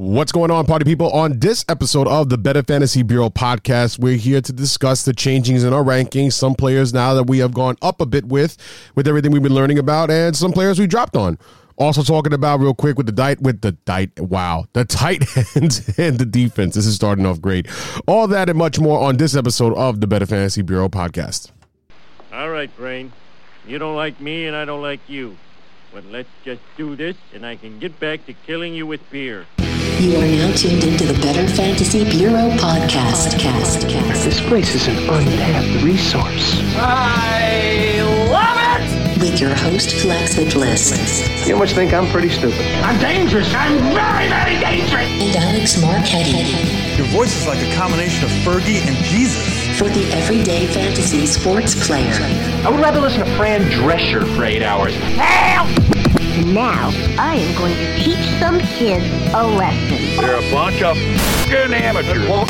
What's going on, party people? On this episode of the Better Fantasy Bureau podcast, we're here to discuss the changings in our rankings. Some players now that we have gone up a bit with, with everything we've been learning about, and some players we dropped on. Also talking about real quick with the diet with the diet wow the tight ends and the defense. This is starting off great. All that and much more on this episode of the Better Fantasy Bureau podcast. All right, Brain. You don't like me and I don't like you. But let's just do this and I can get back to killing you with beer. You are now tuned into the Better Fantasy Bureau podcast. Cast, cast, This place is an untapped resource. I love it! with your host Flex Bliss You must think I'm pretty stupid. I'm dangerous. I'm very, very dangerous. and Alex Marquetti Your voice is like a combination of Fergie and Jesus. for the everyday fantasy sports player. I would rather listen to Fran Drescher for eight hours. Help! Now, I am going to teach some kids a lesson. They're a bunch of f***ing amateurs.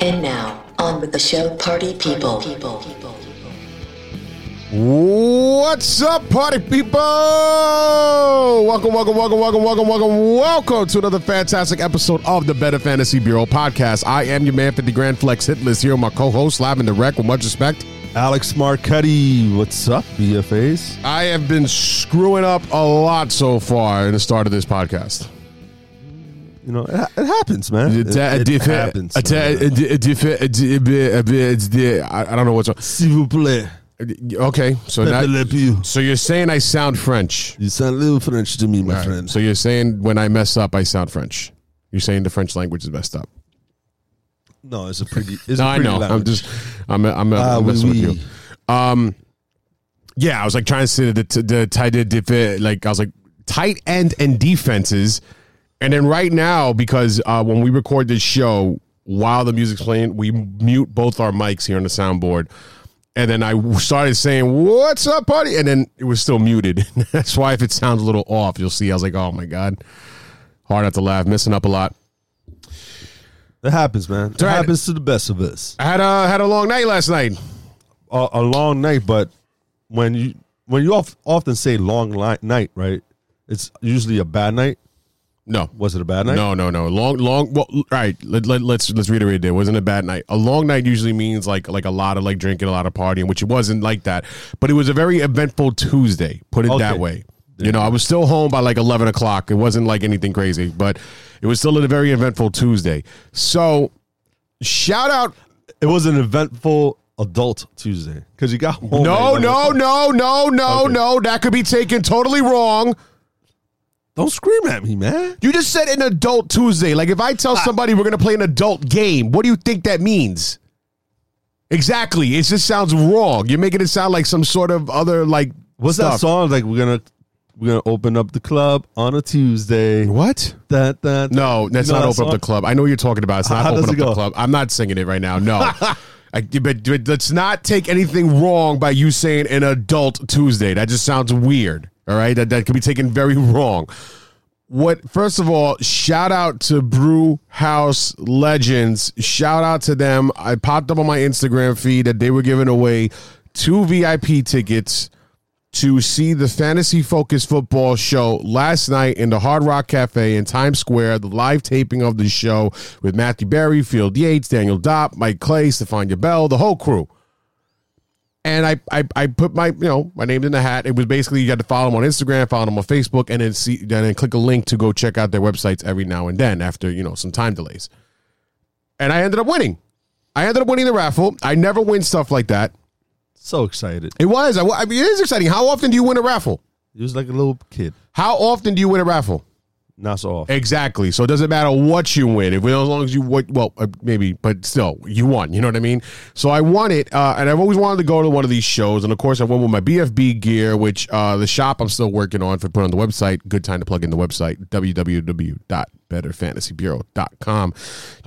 And now on with the show, party people. What's up, party people? Welcome, welcome, welcome, welcome, welcome, welcome, welcome to another fantastic episode of the Better Fantasy Bureau podcast. I am your man, 50 Grand Flex Hitless here, with my co-host, live in direct with much respect. Alex Marquetti, what's up, BFAs? I have been screwing up a lot so far in the start of this podcast. You know, it, ha- it happens, man. It, it happens. I don't know what's wrong. S'il vous plaît. Okay, so now, so you're saying I sound French. You sound a little French to me, my right, friend. So you're saying when I mess up, I sound French. You're saying the French language is messed up. No, it's a pretty. It's No, a I pretty know. I'm just, I'm, I'm, I'm Ah, oui, messing with you. Um, yeah, I was like trying to say the the tight end, def- like I was like tight end and defenses, and then right now because uh, when we record this show while the music's playing, we mute both our mics here on the soundboard. And then I started saying, "What's up, buddy?" And then it was still muted. That's why if it sounds a little off, you'll see. I was like, "Oh my god, hard not to laugh, messing up a lot." It happens, man. It right. happens to the best of us. I had a had a long night last night. A, a long night, but when you when you of, often say long li- night, right? It's usually a bad night. No, Was it a bad night? No, no, no. Long, long. Well, all right. Let, let, let's let's reiterate. There. It wasn't a bad night. A long night usually means like like a lot of like drinking, a lot of partying, which it wasn't like that. But it was a very eventful Tuesday. Put it that Okay. way. You know, I was still home by like eleven o'clock. It wasn't like anything crazy, but it was still a very eventful Tuesday. So, shout out. It was an eventful adult Tuesday because you got home. No, no, no, no, no, Okay. no. That could be taken totally wrong. Don't scream at me, man. You just said an adult Tuesday. Like if I tell ah. somebody we're gonna play an adult game, what do you think that means? Exactly. It just sounds wrong. You're making it sound like some sort of other like What's stuff. that song? Like we're gonna we're gonna open up the club on a Tuesday. What? That that No, that's You know not that open up the club. I know what you're talking about. It's not How open up it the go? club. I'm not singing it right now. No. I, but, but let's not take anything wrong by you saying an adult Tuesday. That just sounds weird. All right, that that could be taken very wrong. What? First of all, shout out to Brew House Legends. Shout out to them. I popped up on my Instagram feed that they were giving away two VIP tickets to see the fantasy focused football show last night in the Hard Rock Cafe in Times Square. The live taping of the show with Matthew Berry, Field Yates, Daniel Dopp, Mike Clay, Stefania Bell, the whole crew. And I, I, I put my, you know, my name in the hat. It was basically you had to follow them on Instagram, follow them on Facebook, and then see, then click a link to go check out their websites every now and then after you know some time delays. And I ended up winning. I ended up winning the raffle. I never win stuff like that. So excited. It was. I, I mean, it is exciting. How often do you win a raffle? He was like a little kid. How often do you win a raffle? Not so often. Exactly. So it doesn't matter what you win. If as long as you what well uh, maybe, but still you won. You know what I mean? So I won it, uh, and I've always wanted to go to one of these shows. And of course, I went with my BFB gear, which uh, the shop I'm still working on for put on the website. Good time to plug in the website www.betterfantasybureau.com.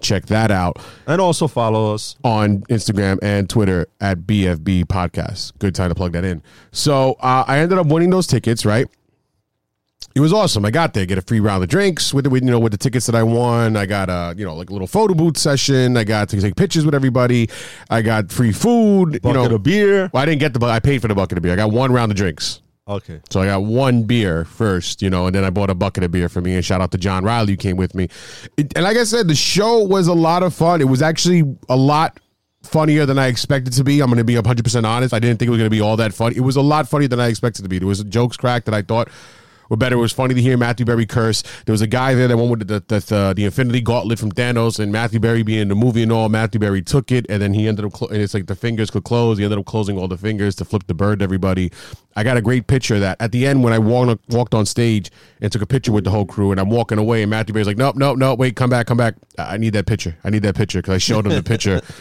Check that out And also follow us. on Instagram and Twitter at BFB Podcast. Good time to plug that in. So uh, I ended up winning those tickets, right? It was awesome. I got there, get a free round of drinks with the, with, you know with the tickets that I won. I got a you know like a little photo booth session. I got to take pictures with everybody. I got free food. Bucket you know, of beer. Well, I didn't get the I paid for the bucket of beer. I got one round of drinks. Okay. So I got one beer first, you know, and then I bought a bucket of beer for me. And shout out to John Riley who came with me. It- and like I said, the show was a lot of fun. It was actually a lot funnier than I expected to be. I'm going to be 100% honest. I didn't think it was going to be all that funny. It was a lot funnier than I expected to be. There was jokes cracked that I thought were better. It was funny to hear Matthew Berry curse. There was a guy there that went with the, the, the, the Infinity Gauntlet from Thanos, and Matthew Berry being in the movie and all. Matthew Berry took it, and then he ended up, clo- and it's like the fingers could close. He ended up closing all the fingers to flip the bird to everybody. I got a great picture of that. At the end, when I walked, walked on stage and took a picture with the whole crew, and I'm walking away, and Matthew Berry's like, nope, nope, nope, wait, come back, come back. I I need that picture. I need that picture because I showed him the picture.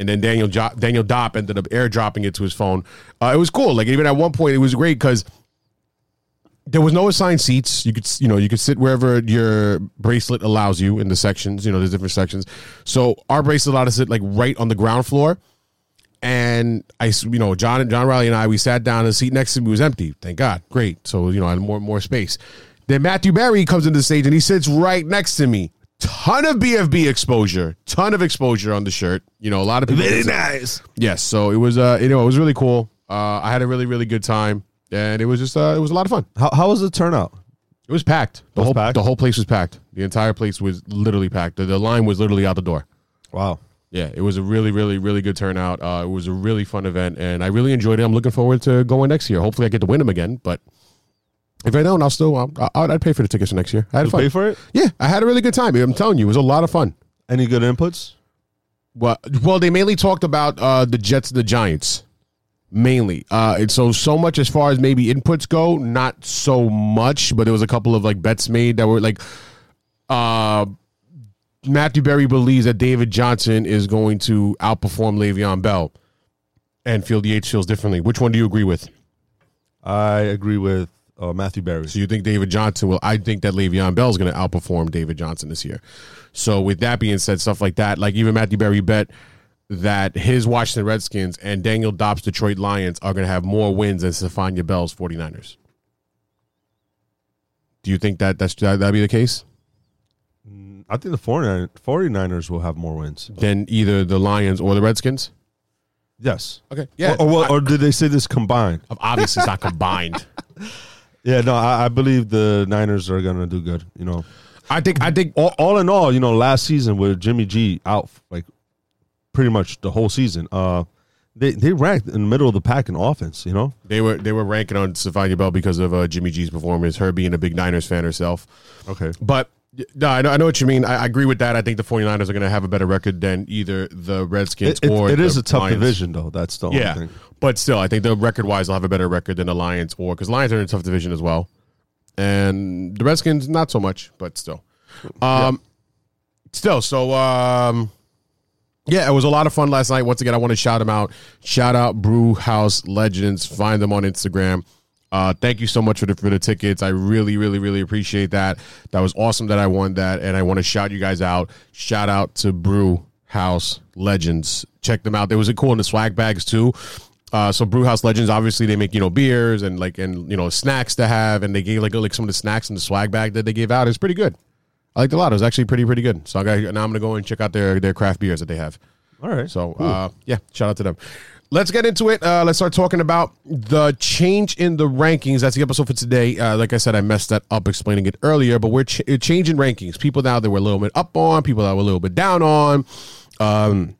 And then Daniel jo- Daniel Dopp ended up airdropping it to his phone. Uh, it was cool. Like even at one point, it was great because there was no assigned seats. You could, you know, you could sit wherever your bracelet allows you in the sections. You know, there's different sections. So our bracelet allowed us to sit like right on the ground floor. And I, you know, John, and John Riley and I, we sat down. The seat next to me was empty. Thank God. Great. So you know, I had more more space. Then Matthew Berry comes into the stage and he sits right next to me. Ton of BFB exposure. Ton of exposure on the shirt. You know, a lot of people. Very nice. Yes. So it was, uh, you know, it was really cool. Uh, I had a really, really good time, and it was just, uh, it was a lot of fun. How, how was the turnout? It was packed. The Was whole packed? the whole place was packed. The entire place was literally packed. The, the line was literally out the door. Wow. Yeah, it was a really, really, really good turnout. Uh, it was a really fun event, and I really enjoyed it. I'm looking forward to going next year. Hopefully, I get to win them again. But if I don't, I'll still I'll, I'll, I'd pay for the tickets for next year. I had fun. pay for it? Yeah, I had a really good time. I'm telling you, it was a lot of fun. Any good inputs? Well, well, they mainly talked about uh, the Jets and the Giants, mainly. Uh, and so, so much as far as maybe inputs go, not so much. But there was a couple of like bets made that were like, uh, Matthew Berry believes that David Johnson is going to outperform Le'Veon Bell, and Field Yates feels differently. Which one do you agree with? I agree with uh, Matthew Berry. So you think David Johnson will? I think that Le'Veon Bell is going to outperform David Johnson this year. So with that being said, stuff like that, like even Matthew Berry bet that his Washington Redskins and Daniel Dopp's Detroit Lions are going to have more wins than Stefania Bell's 49ers. Do you think that that's that that'd be the case? I think the 49, 49ers will have more wins. Than either the Lions or the Redskins? Yes. Okay. Yeah. Or, or, what- or did they say this combined? Obviously, it's not combined. Yeah, no, I, I believe the Niners are going to do good. You know, I think. I think. all, all in all, you know, last season with Jimmy G out like pretty much the whole season, uh, they they ranked in the middle of the pack in offense. You know, They were they were ranking on Stefania Bell because of uh, Jimmy G's performance, her being a big Niners fan herself. okay, But no, I know, I know what you mean. I, I agree with that. I think the 49ers are going to have a better record than either the Redskins it, it- or it the is a tough Lions. division though. That's the only Yeah, thing. but still, I think the record wise, they'll have a better record than the Lions or because Lions are in a tough division as well, and the Redskins not so much, but still, um, still. So, um, yeah, it was a lot of fun last night. Once again, I want to shout them out. Shout out Brew House Legends. Find them on Instagram. Uh, thank you so much for the for the tickets. I really, really, really appreciate that. That was awesome that I won that, and I want to shout you guys out. Shout out to Brew House Legends. Check them out. They was a cool in the swag bags too. Uh, so Brew House Legends, obviously they make you know beers and like and you know snacks to have, and they gave like like some of the snacks in the swag bag that they gave out. It's pretty good. I liked it a lot. It was actually pretty pretty good. So I got now I'm gonna go and check out their their craft beers that they have. All right, So uh, yeah, shout out to them. Let's get into it. Uh, let's start talking about the change in the rankings. That's the episode for today. Uh, like I said, I messed that up explaining it earlier, but we're ch- changing rankings. People now that we're a little bit up on, people that we're a little bit down on. Um,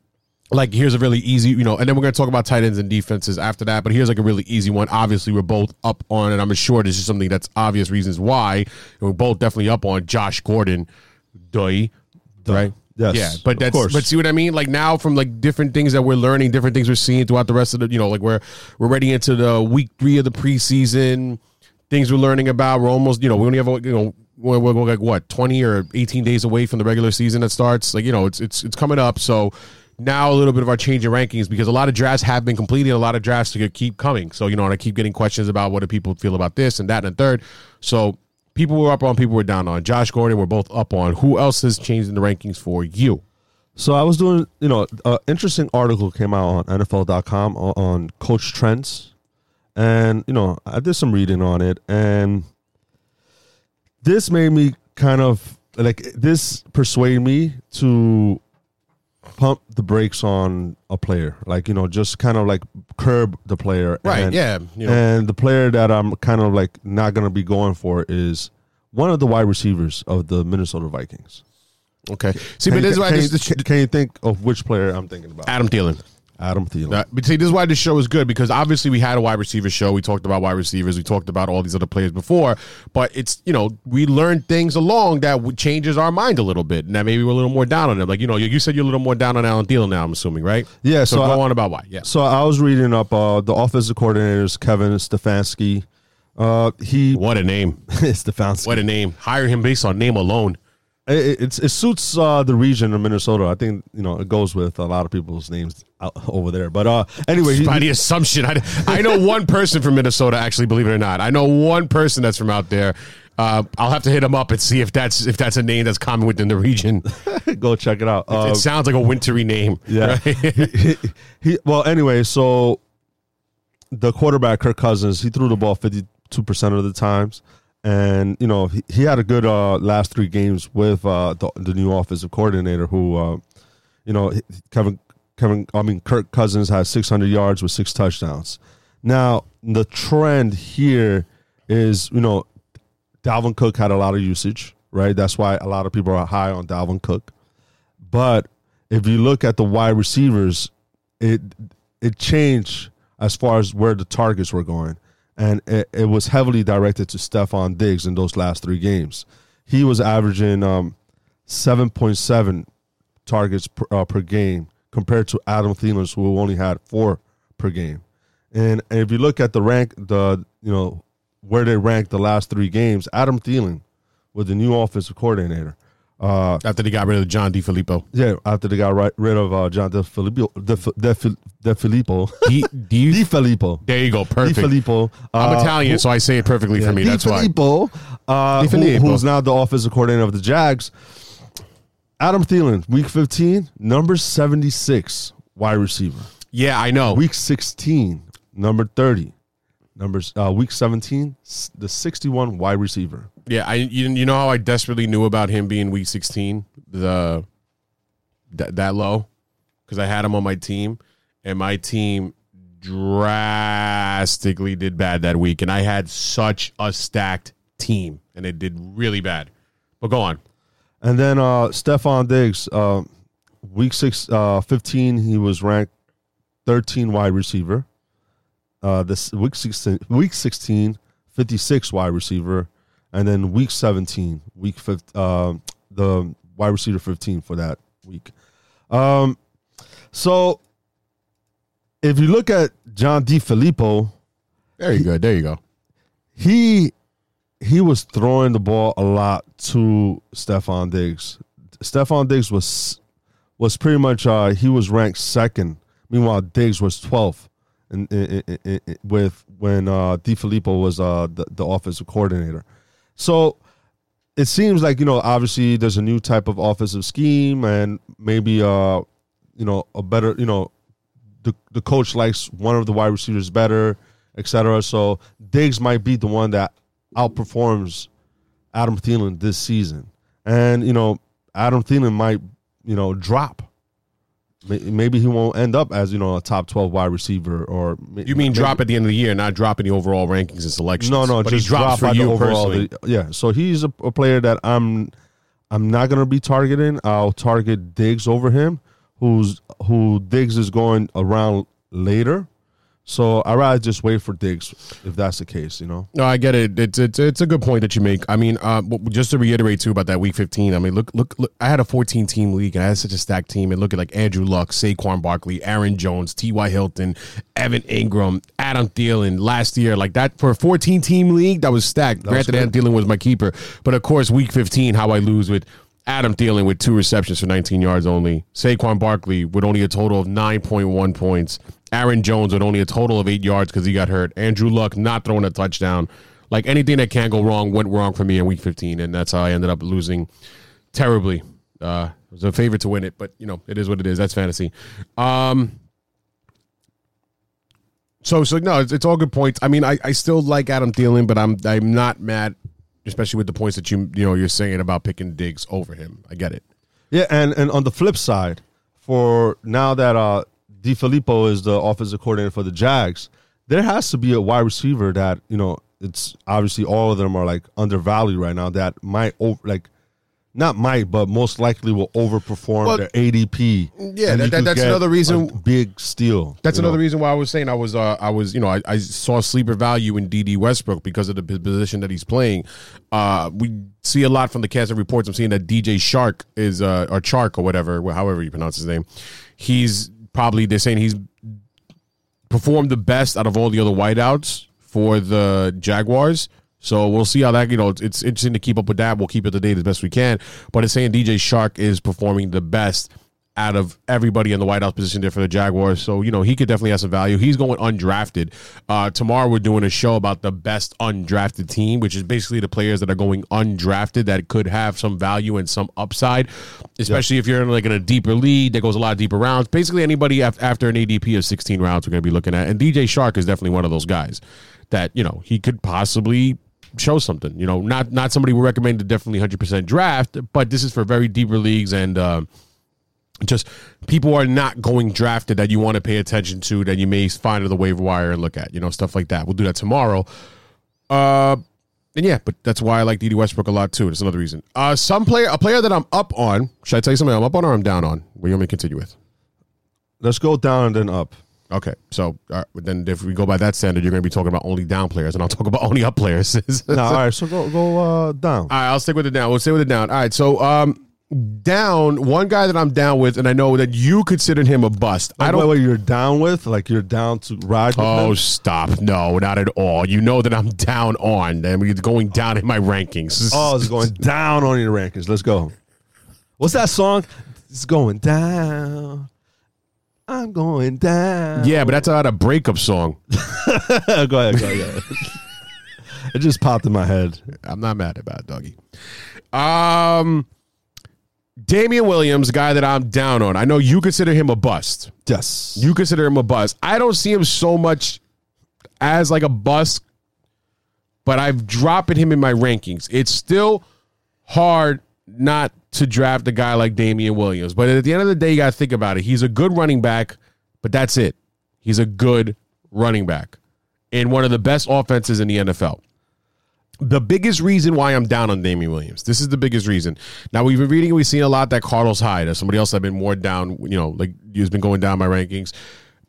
like here's a really easy, you know, and then we're gonna talk about tight ends and defenses after that. But here's like a really easy one. Obviously, we're both up on, and I'm sure this is something that's obvious reasons why. And we're both definitely up on Josh Gordon, Doy, right? Yes, yeah, but that's but see what I mean? Like now from like different things that we're learning, different things we're seeing throughout the rest of the, you know, like we're we're ready into the week three of the preseason. Things we're learning about. We're almost, you know, we only have you know we're, we're like what twenty or eighteen days away from the regular season that starts. Like you know, it's it's it's coming up. So now a little bit of our change in rankings because a lot of drafts have been completed, a lot of drafts to keep coming. So you know, and I keep getting questions about what do people feel about this and that and the third. So people were up on, people were down on. Josh Gordon, we're both up on. Who else has changed in the rankings for you? So I was doing, you know, an interesting article came out on NFL.com on, coach trends. And, you know, I did some reading on it. And this made me kind of like, this persuaded me to pump the brakes on a player, like you know, just kind of like curb the player. Right, And- yeah, you know. And the player that I'm kind of like not going to be going for is one of the wide receivers of the Minnesota Vikings. Okay. See, Can but this is why can, this, you, can you think of which player I'm thinking about? Adam Thielen. Adam Thielen. But see, this is why this show is good because obviously we had a wide receiver show. We talked about wide receivers. We talked about all these other players before. But it's you know we learned things along that w- changes our mind a little bit, and that maybe we're a little more down on him. Like you know, you, you said you're a little more down on Alan Thielen now. I'm assuming, right? Yeah, So, so go I- on about why. Yeah. So I was reading up uh, the offensive coordinators, Kevin Stefanski. Uh, he What a name! Stefanski. What a name! Hire him based on name alone. It, it suits uh, the region of Minnesota. I think you know it goes with a lot of people's names out, over there. But uh, anyway, By the assumption, I, I know one person from Minnesota. Actually, believe it or not, I know one person that's from out there. Uh, I'll have to hit him up and see if that's if that's a name that's common within the region. go check it out. Uh, it sounds like a wintry name. Yeah. right? he, he- well, anyway, so the quarterback Kirk Cousins, he threw the ball fifty two percent of the times, and you know he, he had a good uh, last three games with uh, the, the new offensive coordinator, who uh, you know Kevin Kevin. I mean Kirk Cousins had six hundred yards with six touchdowns. Now the trend here is you know Dalvin Cook had a lot of usage, right? That's why a lot of people are high on Dalvin Cook. But if you look at the wide receivers, it it changed as far as where the targets were going, and it, it was heavily directed to Stefon Diggs in those last three games. He was averaging um, seven point seven targets per, uh, per game compared to Adam Thielen, who only had four per game. And if you look at the rank, the you know where they ranked the last three games, Adam Thielen was the new offensive coordinator. Uh, After they got rid of John DiFilippo. yeah, after they got right, rid of uh, John De Filippo, De, De, De Filippo, D, Di Filippo, there you go. Di Perfect. Filippo. I'm uh, Italian, who- so I say it perfectly for me. Di That's why. Filippo, uh, Di who- who's now the offensive coordinator of the Jags. Adam Thielen, week 15, number 76 wide receiver. Yeah, I know. Week 16, number 30. Numbers uh, week 17, s- the 61 wide receiver. Yeah, I you, you know how I desperately knew about him being week 16, the that, low because I had him on my team and my team drastically did bad that week and I had such a stacked team and it did really bad. But go on. And then uh Stefon Diggs, uh, week six, uh, 15, he was ranked 13 wide receiver. Uh, this week 16, week 16, 56 wide receiver, and then week 17, week 15, uh, the wide receiver 15 for that week. Um, so if you look at John D. Filippo, There you go. There you go. he he was throwing the ball a lot to Stefon Diggs. Stefon Diggs was was pretty much uh, he was ranked second. Meanwhile, Diggs was 12th in, in, in, in- with when uh, DiFilippo was uh, the, the offensive coordinator. So it seems like you know obviously there's a new type of offensive scheme and maybe uh you know a better you know the the coach likes one of the wide receivers better, etc. So Diggs might be the one that outperforms Adam Thielen this season, and you know Adam Thielen might you know drop. May- Maybe he won't end up as you know a top twelve wide receiver, or You mean maybe- drop at the end of the year, not drop in the overall rankings and selections. no, no, but just he drops drop for you the overall. personally. the- yeah, so he's a, a player that I'm, I'm not gonna be targeting. I'll target Diggs over him, who's who Diggs is going around later. So I rather just wait for Diggs if that's the case. You know. No, I get it. It's it's it's a good point that you make. I mean, uh, just to reiterate too about that week fifteen. I mean, look, look, look. I had a fourteen team league and I had such a stacked team. And look at like Andrew Luck, Saquon Barkley, Aaron Jones, T. Y. Hilton, Evan Engram, Adam Thielen. Last year, like that for a fourteen team league, that was stacked. was Granted, good. Adam Thielen was my keeper, but of course, week fifteen, how I lose with. Adam Thielen with two receptions for 19 yards only. Saquon Barkley with only a total of 9.1 points. Aaron Jones with only a total of eight yards because he got hurt. Andrew Luck not throwing a touchdown. Like anything that can go wrong went wrong for me in week 15, and that's how I ended up losing terribly. Uh, it was a favorite to win it, but you know it is what it is. That's fantasy. Um, so so no, it's, it's all good points. I mean, I, I still like Adam Thielen, but I'm I'm not mad, especially with the points that you you know you're saying about picking Diggs over him. I get it. Yeah, and and on the flip side, for now that uh DiFilippo is the offensive coordinator for the Jags, there has to be a wide receiver that you know it's obviously all of them are like undervalued right now that might over like not might but most likely will overperform Well, their ADP. yeah, that- that- that's another reason- big steal. That's another know? reason why I was saying I was uh, I was you know I, I saw sleeper value in Dede Westbrook because of the position that he's playing. Uh, we see a lot from the cast of reports. I'm seeing that DJ Shark is uh, or Chark or whatever, however you pronounce his name. He's probably they're saying he's performed the best out of all the other wideouts for the Jaguars. So we'll see how that you know it's, it's interesting to keep up with that. We'll keep it to date as best we can. But it's saying DJ Chark is performing the best out of everybody in the wideout position there for the Jaguars. So, you know, he could definitely have some value. He's going undrafted. Uh, tomorrow we're doing a show about the best undrafted team, which is basically the players that are going undrafted that could have some value and some upside, especially if you're in like in a deeper lead that goes a lot deeper rounds. Basically anybody af- after an ADP of 16 rounds we're going to be looking at. And DJ Chark is definitely one of those guys that, you know, he could possibly show something. You know, not not somebody we recommend to definitely 100% draft, but this is for very deeper leagues and um just people are not going drafted that you want to pay attention to that you may find on the waiver wire and look at, you know, stuff like that. We'll do that tomorrow. Uh, and yeah, but that's why I like Dede Westbrook a lot too. That's another reason. Uh, some player, a player that I'm up on. Should I tell you something? I'm up on or I'm down on? What do you want me to continue with? Let's go down and then up. Okay, so uh, then if we go by that standard, you're going to be talking about only down players, and I'll talk about only up players. No, all right, so go go uh, down. All right, I'll stick with it down. We'll stay with it down. All right, so um, down one guy that I'm down with, and I know that you considered him a bust. I I don't. don't. What you're down with? Like you're down to ride Oh, them? stop! No, not at all. You know that I'm down on, and we're going down in my rankings. Oh, it's going down on your rankings. Let's go. What's that song? It's going down. I'm going down. yeah, but that's not a breakup song. Go ahead. Go ahead. it just popped in my head. I'm not mad about it, doggy. Um, Damien Williams, guy that I'm down on. I know you consider him a bust. Yes. You consider him a bust. I don't see him so much as like a bust, but I've dropped him in my rankings. It's still hard not to draft a guy like Damien Williams. But at the end of the day, you got to think about it. He's a good running back, but that's it. He's a good running back in one of the best offenses in the NFL. The biggest reason why I'm down on Damien Williams. This is the biggest reason. Now we've been reading, we've seen a lot that Carlos Hyde, as somebody else I've been more down, you know, like he's been going down my rankings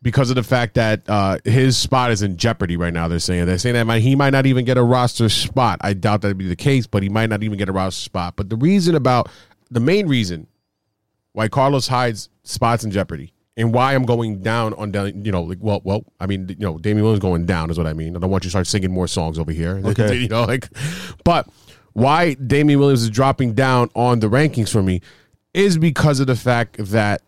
because of the fact that uh, his spot is in jeopardy right now. They're saying they're saying that he might not even get a roster spot. I doubt that'd be the case, but he might not even get a roster spot. But the reason about the main reason why Carlos Hyde's spots in jeopardy and why I'm going down on down, you know, like well, well, I mean, you know, Damien Williams going down is what I mean. I don't want you to start singing more songs over here. Okay. you know, like, but why Damien Williams is dropping down on the rankings for me is because of the fact that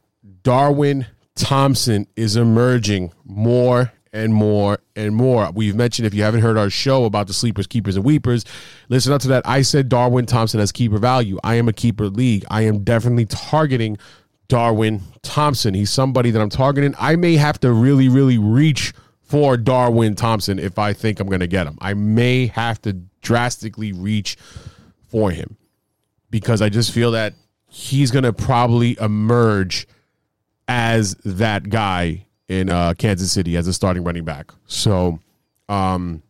Darwin Thompson is emerging more and more and more. We've mentioned if you haven't heard our show about the sleepers, keepers, and weepers, listen up to that. I said Darwin Thompson has keeper value. I am a keeper league. I am definitely targeting Darwin Thompson. He's somebody that I'm targeting. I may have to really, really reach for Darwin Thompson if I think I'm going to get him. I may have to drastically reach for him because I just feel that he's going to probably emerge as that guy in uh, Kansas City as a starting running back. So, um,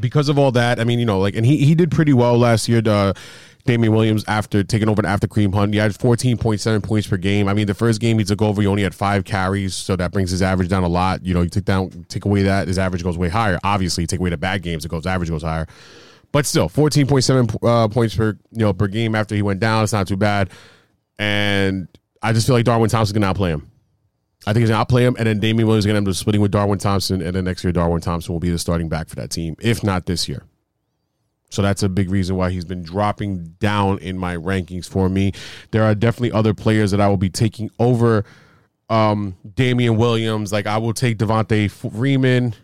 because of all that, I mean, you know, like, and he he did pretty well last year. Uh, Damien Williams after taking over after Kareem Hunt, he had fourteen point seven points per game. I mean, the first game he took over, he only had five carries, so that brings his average down a lot. You know, you take down, take away that, his average goes way higher. Obviously, take away the bad games, it goes average goes higher. But still, fourteen point seven uh, points per you know per game after he went down. It's not too bad. And I just feel like Darwin Thompson's gonna outplay him. I think he's gonna outplay him, and then Damien Williams is gonna end up splitting with Darwin Thompson, and then next year Darwin Thompson will be the starting back for that team, if not this year. So that's a big reason why he's been dropping down in my rankings for me. There are definitely other players that I will be taking over um, Damien Williams. Like I will take Devonta Freeman,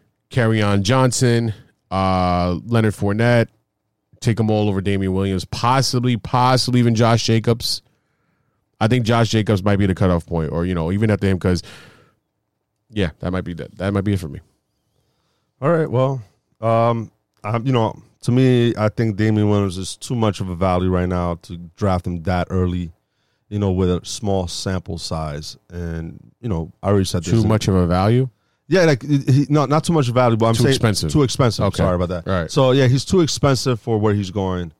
on Johnson, uh, Leonard Fournette, take them all over Damien Williams, possibly, possibly even Josh Jacobs. I think Josh Jacobs might be the cutoff point, or you know, even after him, because yeah, that might be that. That might be it for me. All right. Well, um, I'm, you know, to me, I think Damien Williams is too much of a value right now to draft him that early you know, with a small sample size. And you know, I already said Too much of a value. Yeah, like he, he- no, not too much value, but I'm Too saying expensive. Too expensive. Okay. Sorry about that. Right. So yeah, he's too expensive for where he's going,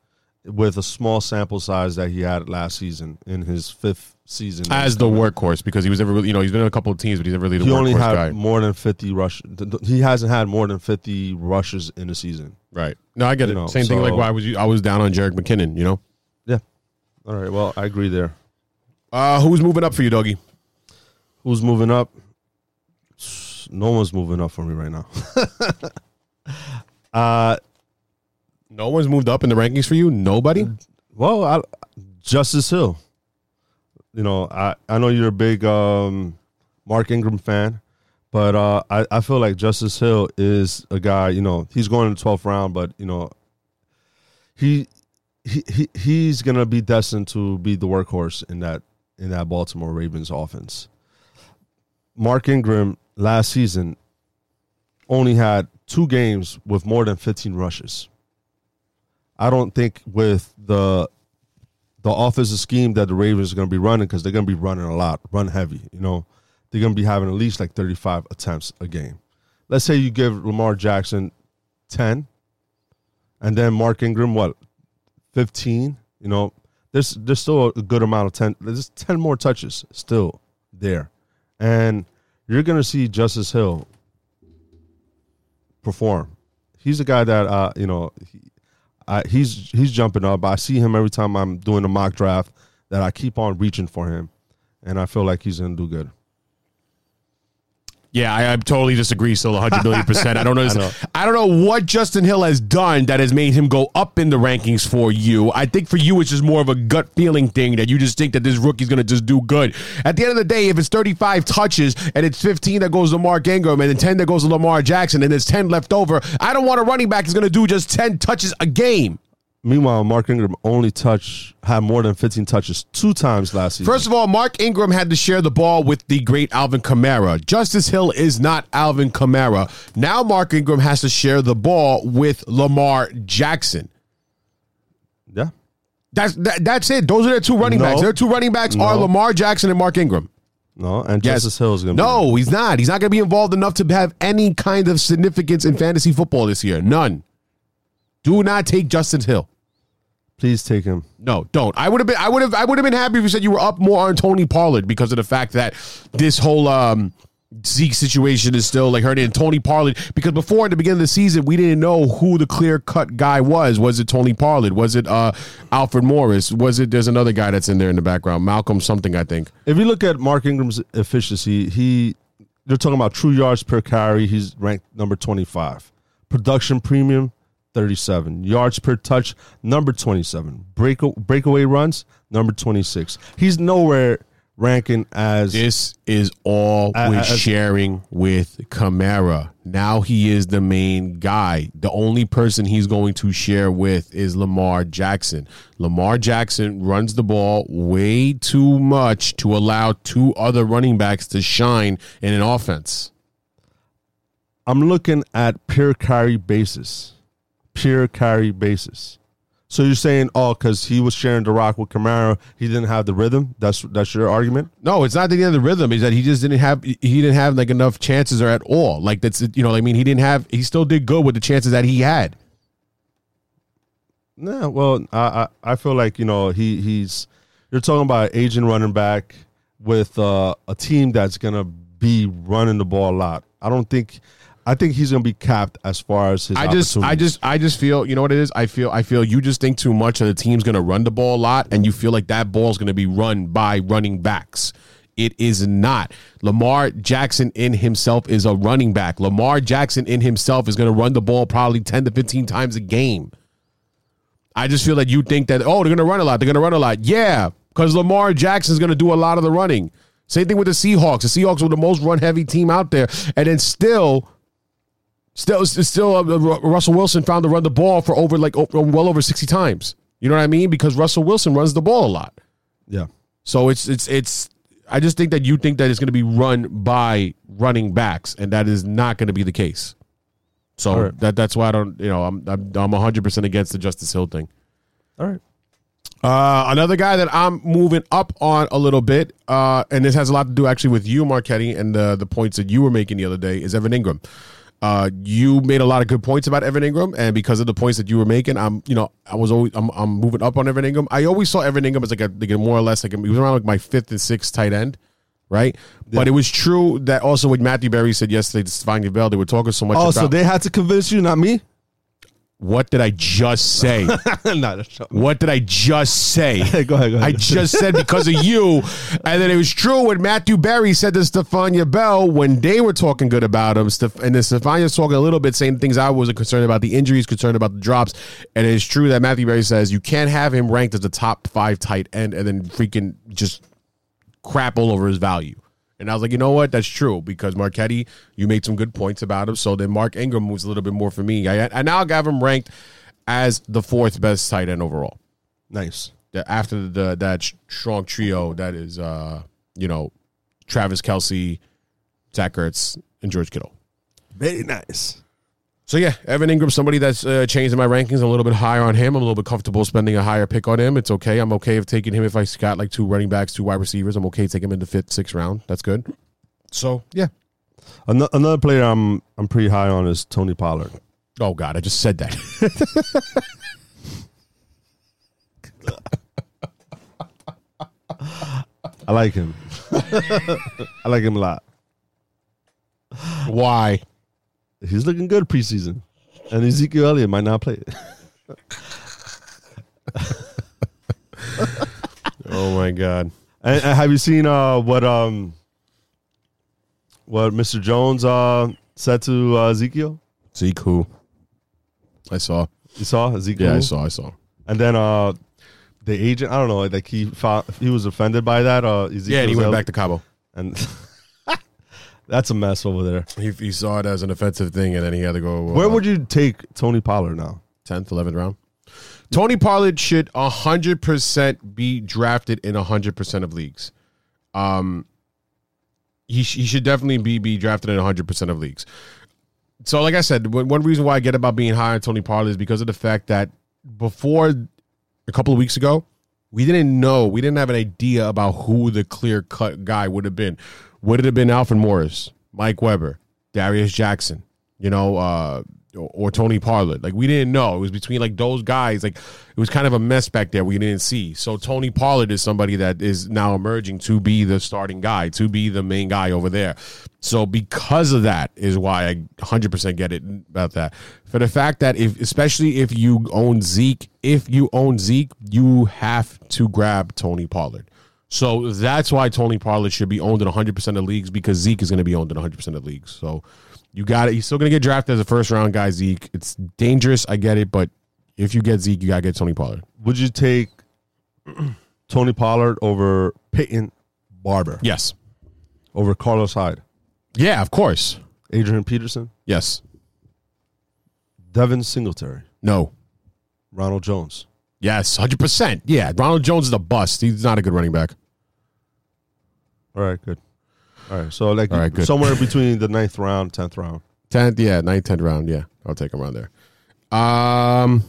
with a small sample size that he had last season in his fifth season As the workhorse, because he was never really, you know, he's been in a couple of teams, but he's never really the He workhorse only had guy. more than fifty rush. th- th- He hasn't had more than fifty rushes in a season. Right. No, I get You it. know, Same thing. Like why was you? I was down on Jerick McKinnon. You know. Yeah. All right. Well, I agree there. Uh, who's moving up for you, doggy? Who's moving up? No one's moving up for me right now. uh, No one's moved up in the rankings for you. Nobody. well, I, Justice Hill. You know, I, I know you're a big um, Mark Ingram fan, but uh, I, I feel like Justice Hill is a guy. You know, he's going in the twelfth round, but you know, he he, he he's gonna be destined to be the workhorse in that in that Baltimore Ravens offense. Mark Ingram last season only had two games with more than 15 rushes. I don't think with the the offensive scheme that the Ravens are going to be running because they're going to be running a lot, run heavy. You know, they're going to be having at least like 35 attempts a game. Let's say you give Lamar Jackson 10, and then Mark Ingram what 15. You know, there's there's still a good amount of 10. There's 10 more touches still there, and you're going to see Justice Hill perform. He's a guy that uh, you know he, I, he's he's jumping up. I see him every time I'm doing a mock draft that I keep on reaching for him, and I feel like he's to do good. Yeah, I, I totally disagree. Still, 100 million percent. I don't know. I know. I don't know what Justin Hill has done that has made him go up in the rankings for you. I think for you, it's just more of a gut feeling thing that you just think that this rookie's going to just do good. At the end of the day, if it's 35 touches and it's 15 that goes to Mark Ingram and then 10 that goes to Lamar Jackson and there's 10 left over, I don't want a running back going to do just 10 touches a game. Meanwhile, Mark Ingram only touch had more than 15 touches two times last season. First of all, Mark Ingram had to share the ball with the great Alvin Kamara. Justice Hill is not Alvin Kamara. Now Mark Ingram has to share the ball with Lamar Jackson. yeah, That's that, that's it. Those are their two running No. backs. Their two running backs are Lamar Jackson and Mark Ingram. no, and Yes. Justice Hill is going to No, he's not. He's not going to be involved enough to have any kind of significance in fantasy football this year. None. Do not take Justin Hill. Please take him. No, don't. I would have been. I would have. I would have been happy if you said you were up more on Tony Pollard because of the fact that this whole um, Zeke situation is still like hurting. And Tony Pollard because before at the beginning of the season we didn't know who the clear cut guy was. Was it Tony Pollard? Was it uh, Alfred Morris? Was it? There's another guy that's in there in the background, Malcolm something I think. If you look at Mark Ingram's efficiency, he they're talking about true yards per carry. He's ranked number 25. Production premium, 37. Yards per touch, number 27. Break, breakaway runs, number 26. He's nowhere ranking as This is all we're uh, sharing with Kamara. Now he is the main guy. The only person he's going to share with is Lamar Jackson. Lamar Jackson runs the ball way too much to allow two other running backs to shine in an offense. I'm looking at pure carry basis. Pure carry basis. So you're saying, oh, because he was sharing the rock with Kamara, he didn't have the rhythm. That's that's your argument. No, it's not the end of the rhythm. Is that he just didn't have he didn't have like enough chances or at all. Like that's you know I mean he didn't have he still did good with the chances that he had. No, well, I, I I feel like you know he he's you're talking about an aging running back with uh, a team that's gonna be running the ball a lot. I don't think. I think he's gonna be capped as far as his. I just, I just, I just feel, you know what it is? I feel, I feel you just think too much of the team's going to run the ball a lot, and you feel like that ball's going to be run by running backs. It is not. Lamar Jackson in himself is a running back. Lamar Jackson in himself is going to run the ball probably ten to fifteen times a game. I just feel that you think that oh they're going to run a lot, they're going to run a lot. Yeah, because Lamar Jackson is going to do a lot of the running. Same thing with the Seahawks. The Seahawks were the most run heavy team out there, and then still. Still, still, uh, Russell Wilson found to run the ball for over like well over sixty times. You know what I mean? Because Russell Wilson runs the ball a lot. yeah. So it's it's it's. I just think that you think that it's going to be run by running backs, and that is not going to be the case. So right. that that's why I don't. You know, I'm I'm I'm 100 percent against the Justice Hill thing. All right. Uh, another guy that I'm moving up on a little bit, uh, and this has a lot to do actually with you, Marquetti, and the the points that you were making the other day is Evan Engram. Uh, you made a lot of good points about Evan Engram, and because of the points that you were making, I'm, you know, I was always, I'm, I'm moving up on Evan Engram. I always saw Evan Engram as like a, like a more or less like a, he was around like my fifth and sixth tight end, right? But it was true that also what Matthew Berry said yesterday to Stefan Bell, they were talking so much Oh, about so they had to convince you, not me? What did I just say? no, what did I just say? Go ahead, go ahead. I just said because of you. And then it was true when Matthew Berry said to Stefania Bell when they were talking good about him. Steph- And then Stefania's talking a little bit, saying things I wasn't concerned about the injuries, concerned about the drops. And it's true that Matthew Berry says you can't have him ranked as a top five tight end and then freaking just crap all over his value. And I was like, you know what? That's true because Marquetti, you made some good points about him. So then Mark Ingram moves a little bit more for me. I, I now got him ranked as the fourth best tight end overall Nice. after the that strong trio that is uh you know Travis Kelce, Zach Ertz, and George Kittle. Very nice. So yeah, Evan Engram, somebody that's uh, changed in my rankings. I'm a little bit higher on him. I'm a little bit comfortable spending a higher pick on him. It's okay. I'm okay with taking him if I got like two running backs, two wide receivers. I'm okay taking him in the fifth, sixth round. That's good. So yeah. Ano- Another player I'm I'm pretty high on is Tony Pollard. Oh God, I just said that. I like him. I like him a lot. Why? He's looking good preseason, and Ezekiel Elliott might not play. Oh my God. And, and have you seen uh, what um what Mr. Jones uh, said to uh, Ezekiel? Zeke who? I saw. You saw Ezekiel? Yeah, I saw. I saw. And then uh, the agent, I don't know, like he he was offended by that. Uh, Ezekiel Yeah, and he went back to Cabo. and that's a mess over there. He, he saw it as an offensive thing, and then he had to go. Where would you take Tony Pollard now? 10th, 11th round. Tony Pollard should 100% be drafted in 100% of leagues. Um, he, sh- he should definitely be, be drafted in 100% of leagues. So, like I said, one one reason why I get about being high on Tony Pollard is because of the fact that before a couple of weeks ago, we didn't know, we didn't have an idea about who the clear cut guy would have been. Would it have been Alfred Morris, Mike Weber, Darius Jackson, you know, uh, or, or Tony Pollard? Like we didn't know. It was between like those guys. Like it was kind of a mess back there. We didn't see. So Tony Pollard is somebody that is now emerging to be the starting guy, to be the main guy over there. So because of that is why I 100% get it about that. For the fact that if especially if you own Zeke, if you own Zeke, you have to grab Tony Pollard. So that's why Tony Pollard should be owned in 100% of leagues because Zeke is going to be owned in 100% of leagues. So you got it. He's still going to get drafted as a first round guy, Zeke. It's dangerous. I get it. But if you get Zeke, you got to get Tony Pollard. Would you take Tony Pollard over Peyton Barber, Yes. over Carlos Hyde, Yeah, of course. Adrian Peterson, Yes. Devin Singletary, No. Ronald Jones? Yes. 100%. Yeah. Ronald Jones is a bust. He's not a good running back. All right, good. All right, so like All right, good. somewhere between the ninth round, tenth round. 10th, yeah. 9th, 10th round. Yeah. I'll take him around there. Um,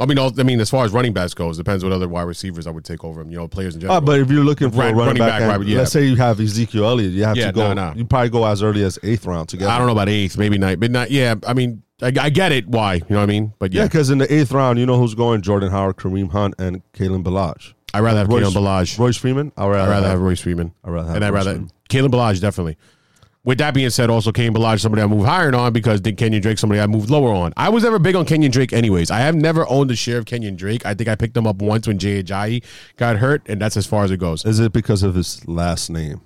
I mean, I mean, as far as running backs goes, it depends what other wide receivers I would take over him. You know, players in general. Uh, but if you're looking for Right, a running, running back, back, and right, yeah. let's say you have Ezekiel Elliott, you have Yeah, to go. no, no. You probably go as early as eighth round to get. I don't know about eighth, maybe ninth, but not. Yeah, I mean, I, I get it. Why? You know what I mean? But Yeah, yeah, because in the eighth round, you know who's going: Jordan Howard, Kareem Hunt, and Kalen Ballage. I'd rather have Royce- Kalen Ballage. Royce Freeman. I'd rather, I'd rather have Royce Freeman. I'd rather have and I'd rather Freeman. Kalen Ballage definitely. With that being said, also Kane Ballage, somebody I moved higher on because Dick Kenyon Drake, somebody I moved lower on. I was never big on Kenyon Drake, anyways. I have never owned a share of Kenyon Drake. I think I picked him up once when Jay Ajayi got hurt, and that's as far as it goes. Is it because of his last name?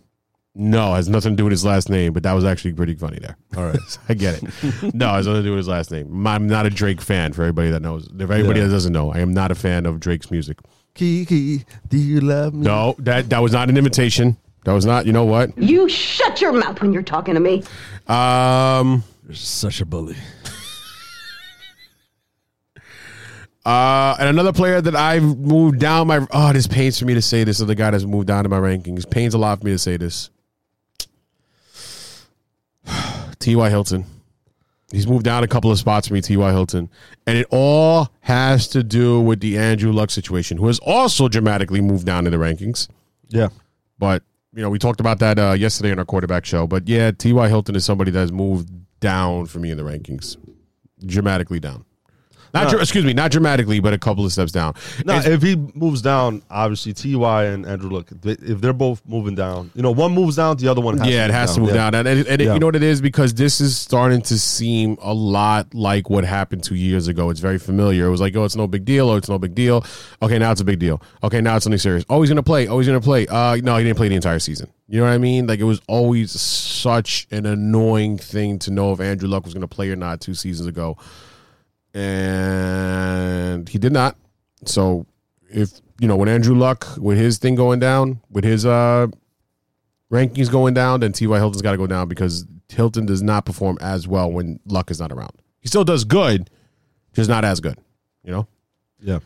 No, it has nothing to do with his last name, but that was actually pretty funny there. All right. I get it. No, it has nothing to do with his last name. I'm not a Drake fan. For everybody that knows, if everybody Yeah. that doesn't know, I am not a fan of Drake's music. Kiki, do you love me? No, that that was not an invitation. That was not. You know what? You shut your mouth when you're talking to me. Um. You're such a bully. Uh, and another player that I've moved down my oh, this pains for me to say this. Other guy that's moved down in my rankings pains a lot for me to say this. T.Y. Hilton. He's moved down a couple of spots for me, T.Y. Hilton. And it all has to do with the Andrew Luck situation, who has also dramatically moved down in the rankings. Yeah. But, you know, we talked about that uh, yesterday in our quarterback show. But yeah, T.Y. Hilton is somebody that has moved down for me in the rankings, dramatically down. Not, No. excuse me, not dramatically, but a couple of steps down. No, It's- if he moves down, obviously Ty and Andrew Luck, if they're both moving down, you know, one moves down, the other one has yeah, it has to move Yeah. down. And, and, and Yeah. you know what it is? Because this is starting to seem a lot like what happened two years ago. It's very familiar. It was like, oh, it's no big deal. Oh, it's no big deal. Okay, now it's a big deal. Okay, now it's something serious. Oh, he's going to play. Oh, he's going to play. Uh, no, he didn't play the entire season. You know what I mean? Like, it was always such an annoying thing to know if Andrew Luck was going to play or not two seasons ago. And he did not. So, if, you know, when Andrew Luck, with his thing going down, with his, uh, rankings going down, then T.Y. Hilton's got to go down because Hilton does not perform as well when Luck is not around. He still does good, just not as good, you know? Yeah.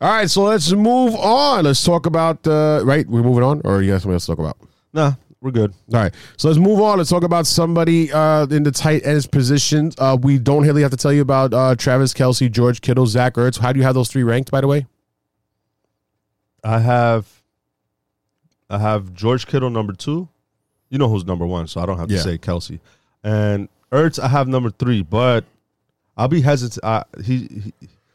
All right, so let's move on. Let's talk about, uh, right? We're moving on, or you have something else to talk about? Nah, we're good. All right, so let's move on. Let's talk about somebody uh, in the tight end position. Uh, we don't really have to tell you about uh, Travis Kelce, George Kittle, Zach Ertz. How do you have those three ranked, by the way? I have I have George Kittle number two. You know who's number one, so I don't have to Yeah. say Kelce. And Ertz, I have number three, but I'll be hesitant. I, he, he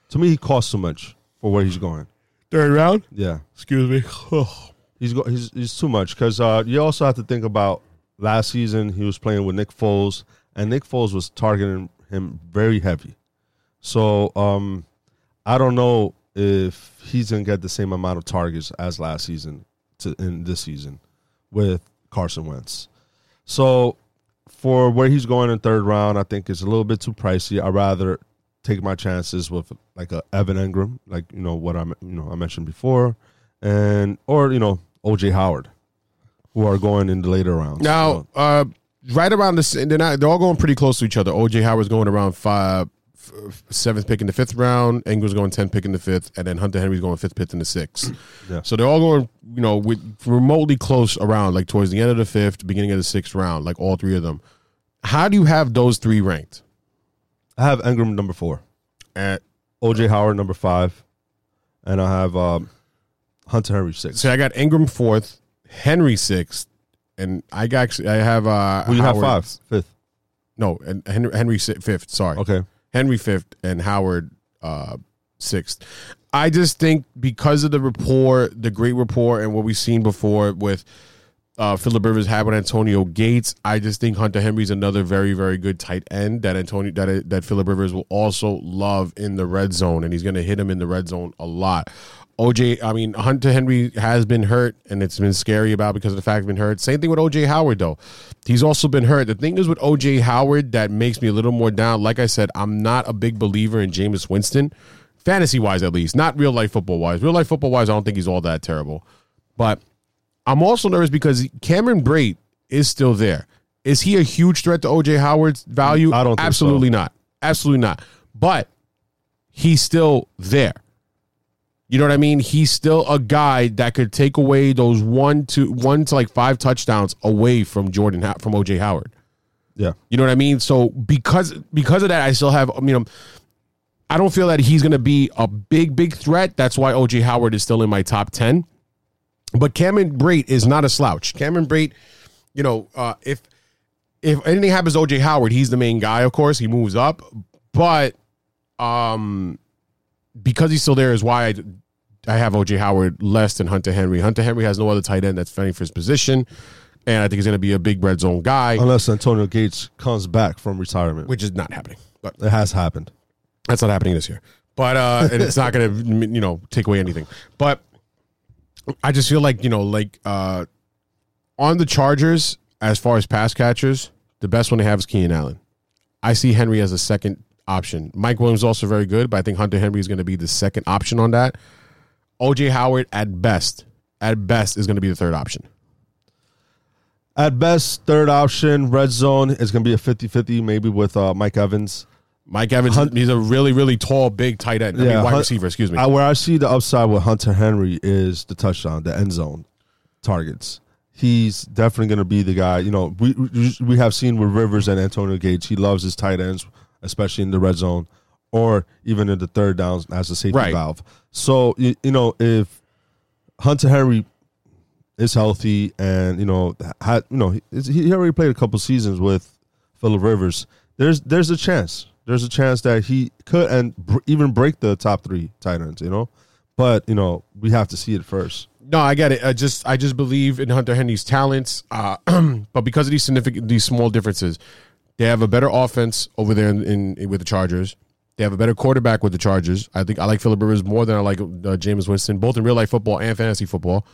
to me he costs too much for where he's going. Third round? Yeah, Excuse me. he's he's he's too much because uh, you also have to think about last season he was playing with Nick Foles, and Nick Foles was targeting him very heavy. So um, I don't know if he's gonna get the same amount of targets as last season to in this season with Carson Wentz. So for where he's going in third round, I think it's a little bit too pricey. I'd rather take my chances with like a Evan Engram, like you know what I you know I mentioned before, and or you know OJ Howard, who are going in the later rounds. Now, uh, right around this, they're not. They're all going pretty close to each other. OJ Howard's going around five, f- seventh pick in the fifth round. Engram's going ten pick in the fifth, and then Hunter Henry's going fifth pick in the sixth. Yeah. So they're all going, you know, with remotely close around, like towards the end of the fifth, beginning of the sixth round, like all three of them. How do you have those three ranked? I have Engram number four, At OJ Howard number five, and I have um, Hunter Henry sixth. so I got Engram fourth, Henry sixth, and I got actually I have uh Who you have Howard- five, fifth? No, and Henry, Henry fifth. Sorry. Okay. Henry fifth and Howard uh, sixth. I just think because of the rapport, the great rapport, and what we've seen before with uh, Philip Rivers had with Antonio Gates, I just think Hunter Henry's another very, very good tight end that Antonio that that Philip Rivers will also love in the red zone, and he's going to hit him in the red zone a lot. OJ, I mean Hunter Henry has been hurt, and it's been scary about because of the fact he's been hurt. Same thing with OJ Howard though. He's also been hurt. The thing is with OJ Howard that makes me a little more down. Like I said, I'm not a big believer in Jameis Winston, fantasy wise at least, not real life football wise. Real life football wise, I don't think he's all that terrible. But I'm also nervous because Cameron Brate is still there. Is he a huge threat to OJ Howard's value? I don't think so. Absolutely not. Absolutely not. But he's still there. You know what I mean? He's still a guy that could take away those one to one to like five touchdowns away from Jordan from OJ Howard. Yeah. You know what I mean? So because because of that, I still have you know, I don't feel that he's going to be a big big threat. That's why OJ Howard is still in my top ten. But Cameron Brate is not a slouch. Cameron Brate, you know, uh, if if anything happens to OJ Howard, he's the main guy. Of course, he moves up, but um, because he's still there is why I, I have OJ Howard less than Hunter Henry. Hunter Henry has no other tight end that's fighting for his position, and I think he's going to be a big red zone guy, Unless Antonio Gates comes back from retirement, which is not happening. But it has happened. that's not happening this year. But uh, and it's not going to you know take away anything. But I just feel like you know like uh, on the Chargers as far as pass catchers, the best one they have is Keenan Allen. I see Henry as a second option. Mike Williams is also very good, but I think Hunter Henry is going to be the second option on that. OJ Howard at best, at best is going to be the third option. At best, third option, red zone is going to be a 50 50, maybe with uh, Mike Evans. Mike Evans, Hunt- he's a really, really tall, big tight end. I mean, wide Hun- receiver, excuse me. I, where I see the upside with Hunter Henry is the touchdown, the end zone targets. He's definitely going to be the guy. You know, we we- we have seen with Rivers and Antonio Gates. He loves his tight ends especially in the red zone or even in the third downs as a safety Right. valve. So you, you know if Hunter Henry is healthy and you know had you know he, he already played a couple seasons with Philip Rivers. There's there's a chance. There's a chance that he could and br- even break the top three tight ends. You know, but you know we have to see it first. No, I get it. I just I just believe in Hunter Henry's talents, uh, but because of these significant these small differences, they have a better offense over there in, in with the Chargers. They have a better quarterback with the Chargers. I think I like Philip Rivers more than I like uh, Jameis Winston, both in real life football and fantasy football.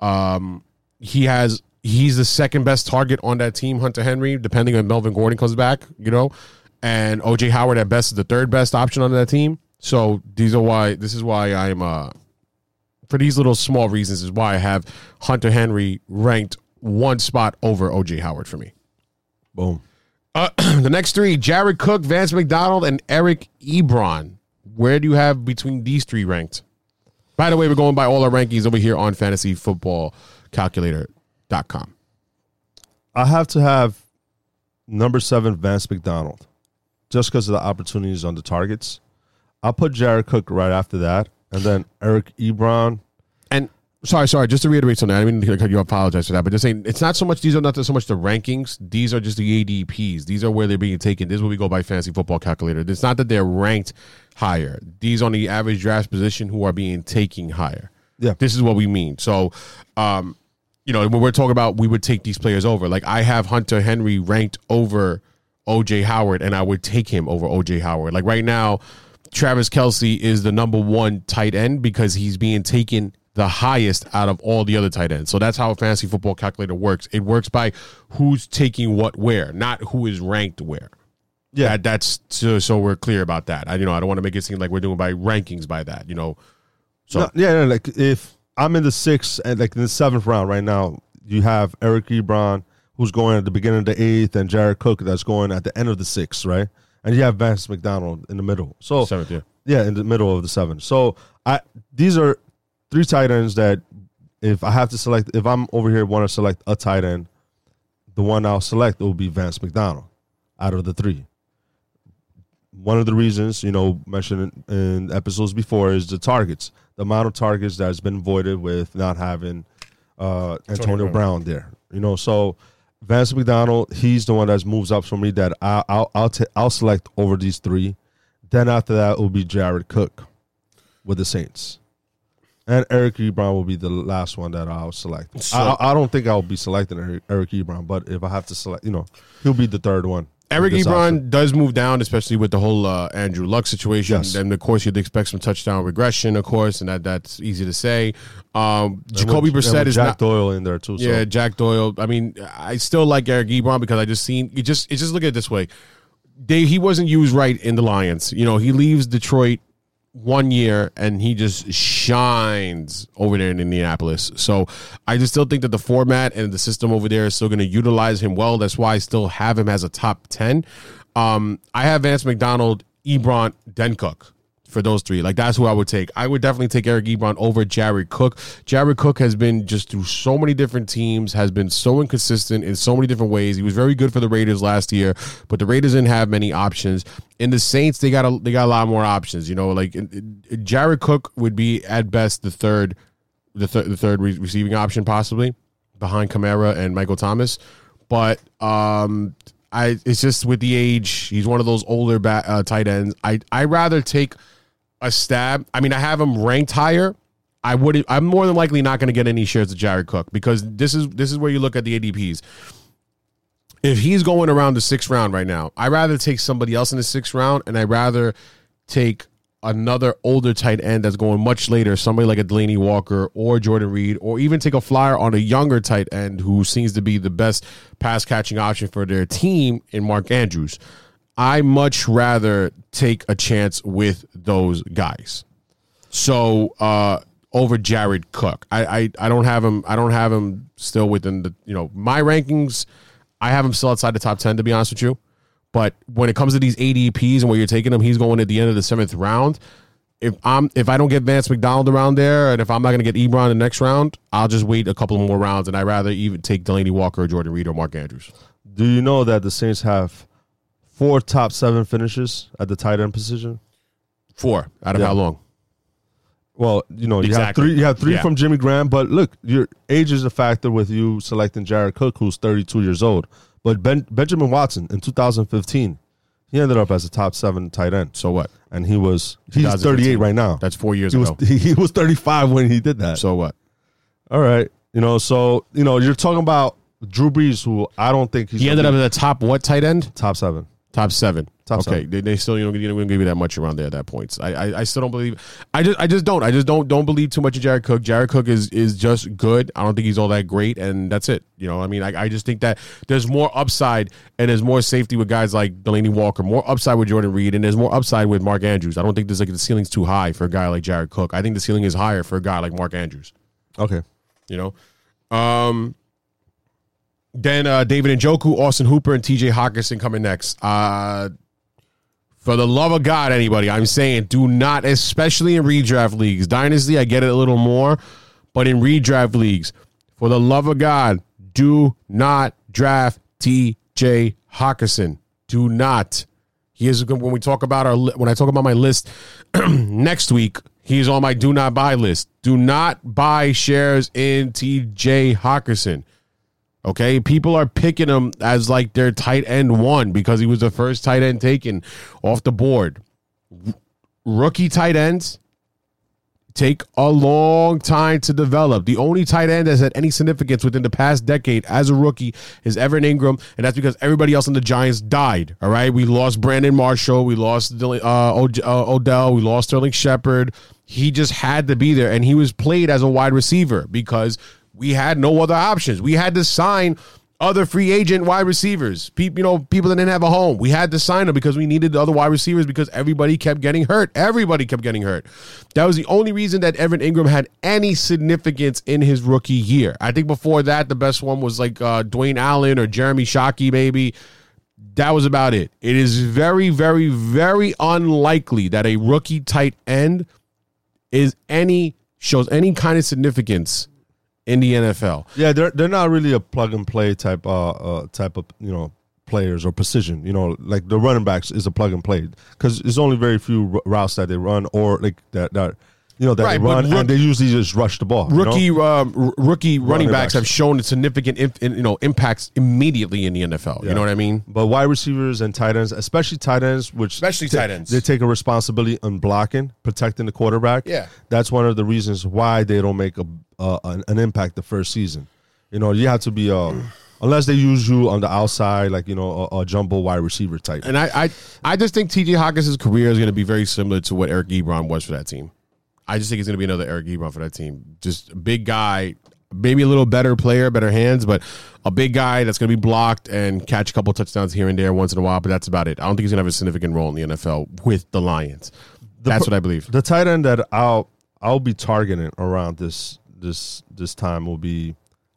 Um, he has he's the second best target on that team, Hunter Henry, depending on Melvin Gordon comes back, you know, and OJ Howard at best is the third best option on that team. So these are why this is why I'm uh for these little small reasons is why I have Hunter Henry ranked one spot over OJ Howard for me. Boom. Uh, the next three: Jared Cook, Vance McDonald, and Eric Ebron. Where do you have between these three ranked? By the way, we're going by all our rankings over here on fantasyfootballcalculator.com. I have to have number seven Vance McDonald, just because of the opportunities on the targets. I'll put Jared Cook right after that, and then Eric Ebron. Sorry, sorry, just to reiterate something, I mean to you apologize for that, but just saying it's not so much these are not so much the rankings, these are just the ADPs. These are where they're being taken. This is what we go by fantasy football calculator. It's not that they're ranked higher. These on the average draft position who are being taken higher. Yeah. This is what we mean. So um, you know, when we're talking about we would take these players over, like I have Hunter Henry ranked over OJ Howard, and I would take him over OJ Howard. Like right now, Travis Kelce is the number one tight end because he's being taken the highest out of all the other tight ends. So that's how a fantasy football calculator works. It works by who's taking what where, not who is ranked where. Yeah. That, that's so, so we're clear about that. I you know I don't want to make it seem like we're doing by rankings by that. You know, so No, yeah, no, like if I'm in the sixth uh, and like in the seventh round right now, you have Eric Ebron who's going at the beginning of the eighth, and Jared Cook that's going at the end of the sixth, right? And you have Vance McDonald in the middle. So seventh year. yeah, in the middle of the seventh. So I these are three tight ends that if I have to select, if I'm over here want to select a tight end, the one I'll select will be Vance McDonald out of the three. One of the reasons, you know, mentioned in, episodes before is the targets, the amount of targets that has been voided with not having uh, Antonio Brown. There. You know, so Vance McDonald, he's the one that moves up for me that I, I'll I'll, ta- I'll select over these three. Then after that will be Jared Cook with the Saints, and Eric Ebron will be the last one that I'll select. So- I, I don't think I'll be selecting Eric, Eric Ebron, but if I have to select, you know, he'll be the third one. Eric Ebron option. does move down, especially with the whole uh, Andrew Luck situation. Yes. And of course, you'd expect some touchdown regression, of course, and that that's easy to say. Um, Jacoby with- Brissett is Jack not. Doyle in there too. So. Yeah, Jack Doyle. I mean, I still like Eric Ebron because I just seen it. Just it just look at it this way. They he wasn't used right in the Lions. You know, he leaves Detroit one year and he just shines over there in Indianapolis. So I just still think that the format and the system over there is still going to utilize him well. That's why I still have him as a top ten. Um, I have Vance McDonald, Ebron, Dencook for those three. Like that's who I would take. I would definitely take Eric Ebron over Jared Cook. Jared Cook has been just through so many different teams, has been so inconsistent in so many different ways. He was very good for the Raiders last year, but the Raiders didn't have many options. In the Saints, they got a they got a lot more options. You know, like Jared Cook would be at best the third, the third the third re- receiving option possibly behind Kamara and Michael Thomas, but um. I, it's just with the age, he's one of those older ba- uh, tight ends. I I rather take a stab. I mean, I have him ranked higher. I would. I'm more than likely not going to get any shares of Jared Cook because this is this is where you look at the ADPs. If he's going around the sixth round right now, I'd rather take somebody else in the sixth round, and I'd rather take another older tight end that's going much later, somebody like a Delanie Walker or Jordan Reed, or even take a flyer on a younger tight end who seems to be the best pass catching option for their team in Mark Andrews. I much rather take a chance with those guys. So uh over Jared Cook. I, I I don't have him I don't have him still within the you know my rankings I have him still outside the top 10 to be honest with you. But when it comes to these ADPs and where you're taking him, he's going at the end of the seventh round. If I'm if I don't get Vance McDonald around there, and if I'm not going to get Ebron in the next round, I'll just wait a couple more rounds, and I'd rather even take Delanie Walker, or Jordan Reed, or Mark Andrews. Do you know that the Saints have four top seven finishes at the tight end position. Four out of Yeah. how long? Well, you know, you have three. You have three Yeah. from Jimmy Graham, but look, your age is a factor with you selecting Jared Cook, who's 32 years old. But ben, Benjamin Watson in 2015, he ended up as a top seven tight end. So what? and he was he's 38 right now. That's four years he was ago. he, he was 35 when he did that. So what? All right, you know, so you know, you're talking about Drew Brees, who I don't think he's He ended up gonna at the top what tight end? top seven. Top seven. Top okay, seven. They, they still you know you don't give you that much around there at that point. I, I I still don't believe. I just I just don't. I just don't don't believe too much in Jared Cook. Jared Cook is is just good. I don't think he's all that great, and that's it. You know, I mean, I, I just think that there's more upside and there's more safety with guys like Delanie Walker, more upside with Jordan Reed, and there's more upside with Mark Andrews. I don't think there's like the ceiling's too high for a guy like Jared Cook. I think the ceiling is higher for a guy like Mark Andrews. Okay, You know, um, then uh, David Njoku, Austin Hooper, and T.J. Hockenson coming next. Uh, for the love of God, anybody, I'm saying do not, especially in redraft leagues. Dynasty, I get it a little more, but in redraft leagues, for the love of God, do not draft T.J. Hockenson. Do not. He is when we talk about our when I talk about my list next week. He's on my do not buy list. Do not buy shares in T.J. Hockenson. Okay, people are picking him as like their tight end one because he was the first tight end taken off the board. Rookie tight ends take a long time to develop. The only tight end that's had any significance within the past decade as a rookie is Evan Engram, and that's because everybody else on the Giants died. All right, we lost Brandon Marshall, we lost uh, uh, Odell, we lost Sterling Shepard. He just had to be there, and he was played as a wide receiver because we had no other options. We had to sign other free agent wide receivers. People, you know, people that didn't have a home. We had to sign them because we needed the other wide receivers because everybody kept getting hurt. Everybody kept getting hurt. That was the only reason that Evan Engram had any significance in his rookie year. I think before that, the best one was like uh, Dwayne Allen or Jeremy Shockey, maybe. That was about it. It is very, very, very unlikely that a rookie tight end is any shows any kind of significance in the NFL. yeah, they're they're not really a plug and play type uh, uh type of you know players or precision. You know, like the running backs is a plug and play because there's only very few routes that they run or like that that you know that Right, they run rook- and they usually just rush the ball. you know? rookie um, rookie running, backs, backs. have shown significant in- you know impacts immediately in the NFL. You know what I mean? But wide receivers and tight ends, especially tight ends, which Especially ta- tight ends. they take a responsibility on blocking, protecting the quarterback. Yeah. that's one of the reasons why they don't make a uh, an, an impact the first season. You know, you have to be uh, unless they use you on the outside, like you know, a, a jumbo wide receiver type. And I I, I just think T.J. Hockenson's career is going to be very similar to what Eric Ebron was for that team. I just think he's going to be another Eric Ebron for that team. Just a big guy, maybe a little better player, better hands, but a big guy that's going to be blocked and catch a couple touchdowns here and there once in a while. But that's about it. I don't think he's going to have a significant role in the NFL with the Lions. that's per- what I believe. The tight end that I'll I'll be targeting around this this this time will be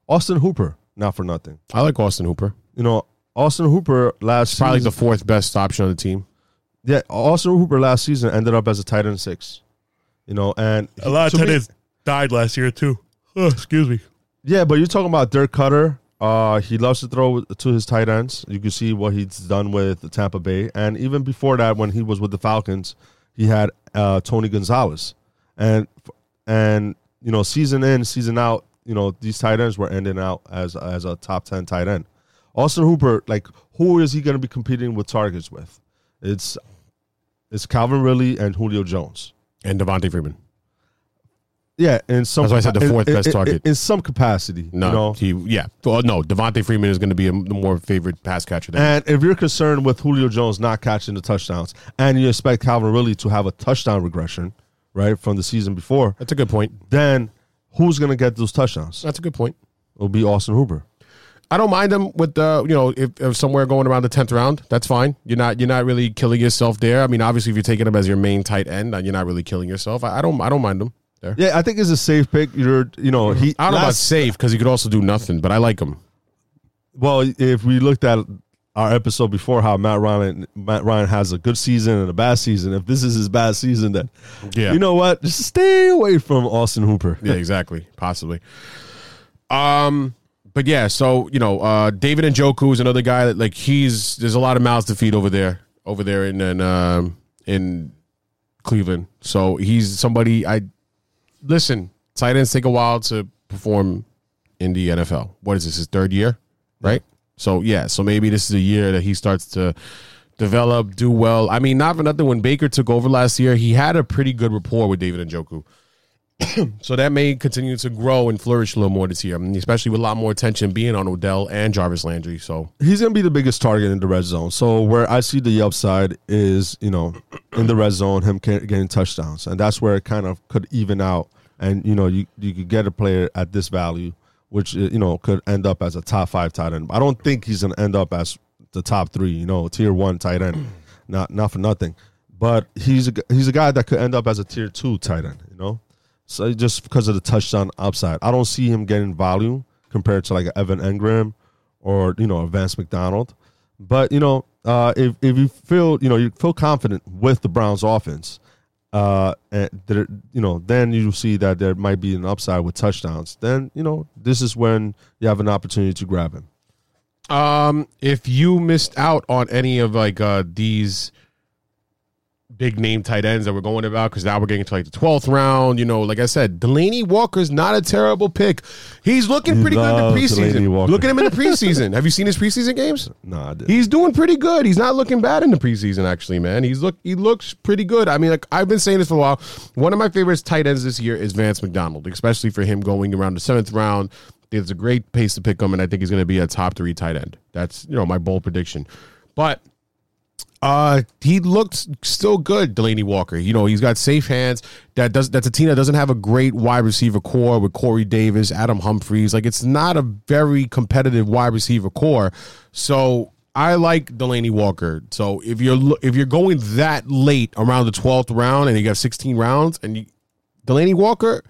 Austin Hooper. Not for nothing. I like Austin Hooper. You know, Austin Hooper last season Probably season, the fourth best option on the team. Yeah, Austin Hooper last season ended up as a tight end six. You know, and A lot of tight ends died last year too. Oh, excuse me. Yeah, but you're talking about Dirk Koetter. Uh, he loves to throw to his tight ends. You can see what he's done with Tampa Bay, and even before that, when he was with the Falcons, he had uh, Tony Gonzalez, and and you know, season in, season out, you know, these tight ends were ending out as as a top ten tight end. Austin Hooper, like, who is he going to be competing with targets with? It's it's Calvin Ridley and Julio Jones. And Devonta Freeman. Yeah, in some That's why I said the fourth in- best in- target. in some capacity. No, you know? he yeah. Well, no, Devonta Freeman is going to be a, the more favorite pass catcher. Than And if you're concerned with Julio Jones not catching the touchdowns, and you expect Calvin Ridley to have a touchdown regression, right, from the season before, that's a good point. then who's going to get those touchdowns? That's a good point. It'll be Austin Hooper. I don't mind them with the you know if, if somewhere going around the tenth round, that's fine. You're not you're not really killing yourself there. I mean, obviously, if you're taking him as your main tight end, uh, you're not really killing yourself. I, I don't I don't mind them. there. Yeah, I think it's a safe pick. You're, you know, he. I don't know about safe because he could also do nothing, but I like him. Well, if we looked at our episode before, how Matt Ryan Matt Ryan has a good season and a bad season. If this is his bad season, then Yeah. you know what? Just stay away from Austin Hooper. Yeah, exactly. Possibly. Um, but yeah, so you know, uh, David Njoku is another guy that like he's there's a lot of mouths to feed over there, over there in in, um, in Cleveland. So he's somebody I listen. Tight ends take a while to perform in the NFL. What is this? His third year, right? So yeah, so maybe this is a year that he starts to develop, do well. I mean, not for nothing. When Baker took over last year, he had a pretty good rapport with David Njoku. so that may continue to grow and flourish a little more this year, I mean, especially with a lot more attention being on Odell and Jarvis Landry. So he's going to be the biggest target in the red zone. So where I see the upside is, you know, in the red zone, him getting touchdowns, and that's where it kind of could even out. And you know, you you could get a player at this value, which uh, you know could end up as a top five tight end. I don't think he's going to end up as the top three, you know, tier one tight end. Not not for nothing, but he's a he's a guy that could end up as a tier two tight end. You know. So just because of the touchdown upside, I don't see him getting volume compared to like Evan Engram or you know a Vance McDonald. But you know, uh, if if you feel you know you feel confident with the Browns offense, uh, and there, you know, then you see that there might be an upside with touchdowns. Then you know this is when you have an opportunity to grab him. Um, if you missed out on any of like uh, these big name tight ends that we're going about because now we're getting to like the 12th round. You know, like I said, Delanie Walker's not a terrible pick. He's looking pretty good in the preseason. Look at him in the preseason. Have you seen his preseason games? No, I didn't. He's doing pretty good. He's not looking bad in the preseason, actually, man. He's look he looks pretty good. I mean, like I've been saying this for a while. One of my favorite tight ends this year is Vance McDonald, especially for him going around the seventh round. It's a great pace to pick him, and I think he's going to be a top three tight end. That's you know my bold prediction. But uh, he looked still good, Delanie Walker. You know, he's got safe hands. That does that's that doesn't have a great wide receiver core with Corey Davis, Adam Humphries. Like it's not a very competitive wide receiver core. So I like Delanie Walker. So if you're if you're going that late around the twelfth round and you got 16 rounds and you, Delanie Walker,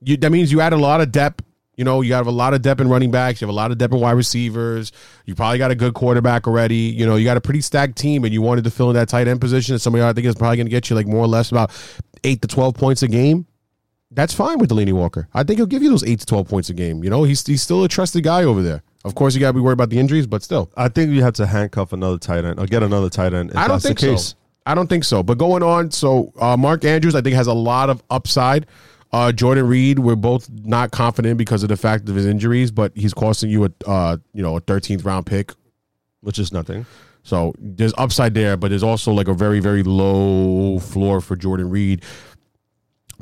you, that means you add a lot of depth you know, you have a lot of depth in running backs. You have a lot of depth in wide receivers. You probably got a good quarterback already. You know, you got a pretty stacked team, and you wanted to fill in that tight end position. And somebody I think is probably going to get you like more or less about eight to twelve points a game. That's fine with Delanie Walker. I think he'll give you those eight to twelve points a game. You know, he's he's still a trusted guy over there. Of course, you got to be worried about the injuries, but still, I think you have to handcuff another tight end or get another tight end. I don't think so. I don't think so. But going on, so uh, Mark Andrews, I think has a lot of upside. Uh, Jordan Reed, we're both not confident because of the fact of his injuries, but he's costing you a uh, you know a 13th round pick, which is nothing. So there's upside there, but there's also like a very very low floor for Jordan Reed.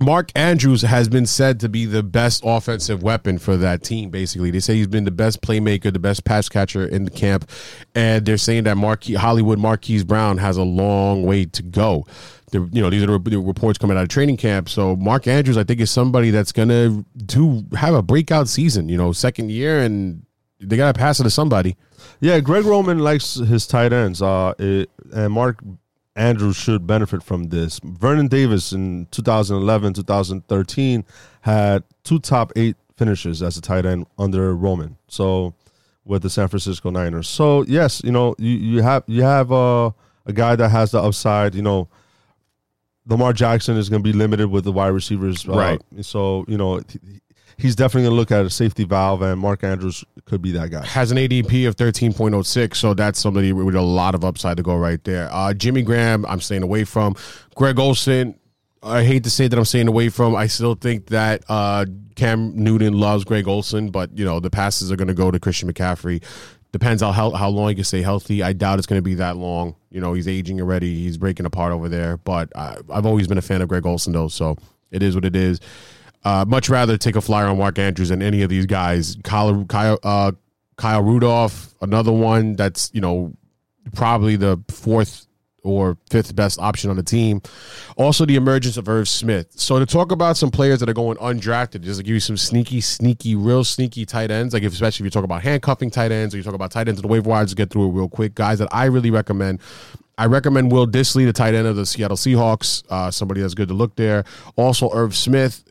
Mark Andrews has been said to be the best offensive weapon for that team. Basically, they say he's been the best playmaker, the best pass catcher in the camp, and they're saying that Marquis Hollywood Marquise Brown has a long way to go the, you know these are the reports coming out of training camp. So Mark Andrews, I think, is somebody that's gonna do have a breakout season. You know, second year, and they gotta pass it to somebody. Yeah, Greg Roman likes his tight ends. Uh, it, and Mark Andrews should benefit from this. Vernon Davis in 2011, 2013 had two top eight finishes as a tight end under Roman. So with the San Francisco Niners. So yes, you know you, you have you have uh, a guy that has the upside. You know Lamar Jackson is going to be limited with the wide receivers, uh, right? So you know he's definitely going to look at a safety valve, and Mark Andrews could be that guy. Has an ADP of thirteen point oh six, so that's somebody with a lot of upside to go right there. Uh, Jimmy Graham, I'm staying away from. Greg Olsen, I hate to say that I'm staying away from. I still think that uh, Cam Newton loves Greg Olsen, but you know the passes are going to go to Christian McCaffrey. Depends on how, how long he can stay healthy. I doubt it's going to be that long. You know, he's aging already. He's breaking apart over there. But I, have always been a fan of Greg Olsen, though. So it is what it is. Uh, much rather take a flyer on Mark Andrews than any of these guys. Kyle, Kyle, uh, Kyle Rudolph, another one that's, you know, probably the fourth or fifth best option on the team. Also, the emergence of Irv Smith. So to talk about some players that are going undrafted, just to give you some sneaky, sneaky, real sneaky tight ends. Like if, especially if you talk about handcuffing tight ends, or you talk about tight ends in the waiver wires, get through it real quick. Guys that I really recommend. I recommend Will Dissly, the tight end of the Seattle Seahawks, uh, somebody that's good to look there. Also, Irv Smith,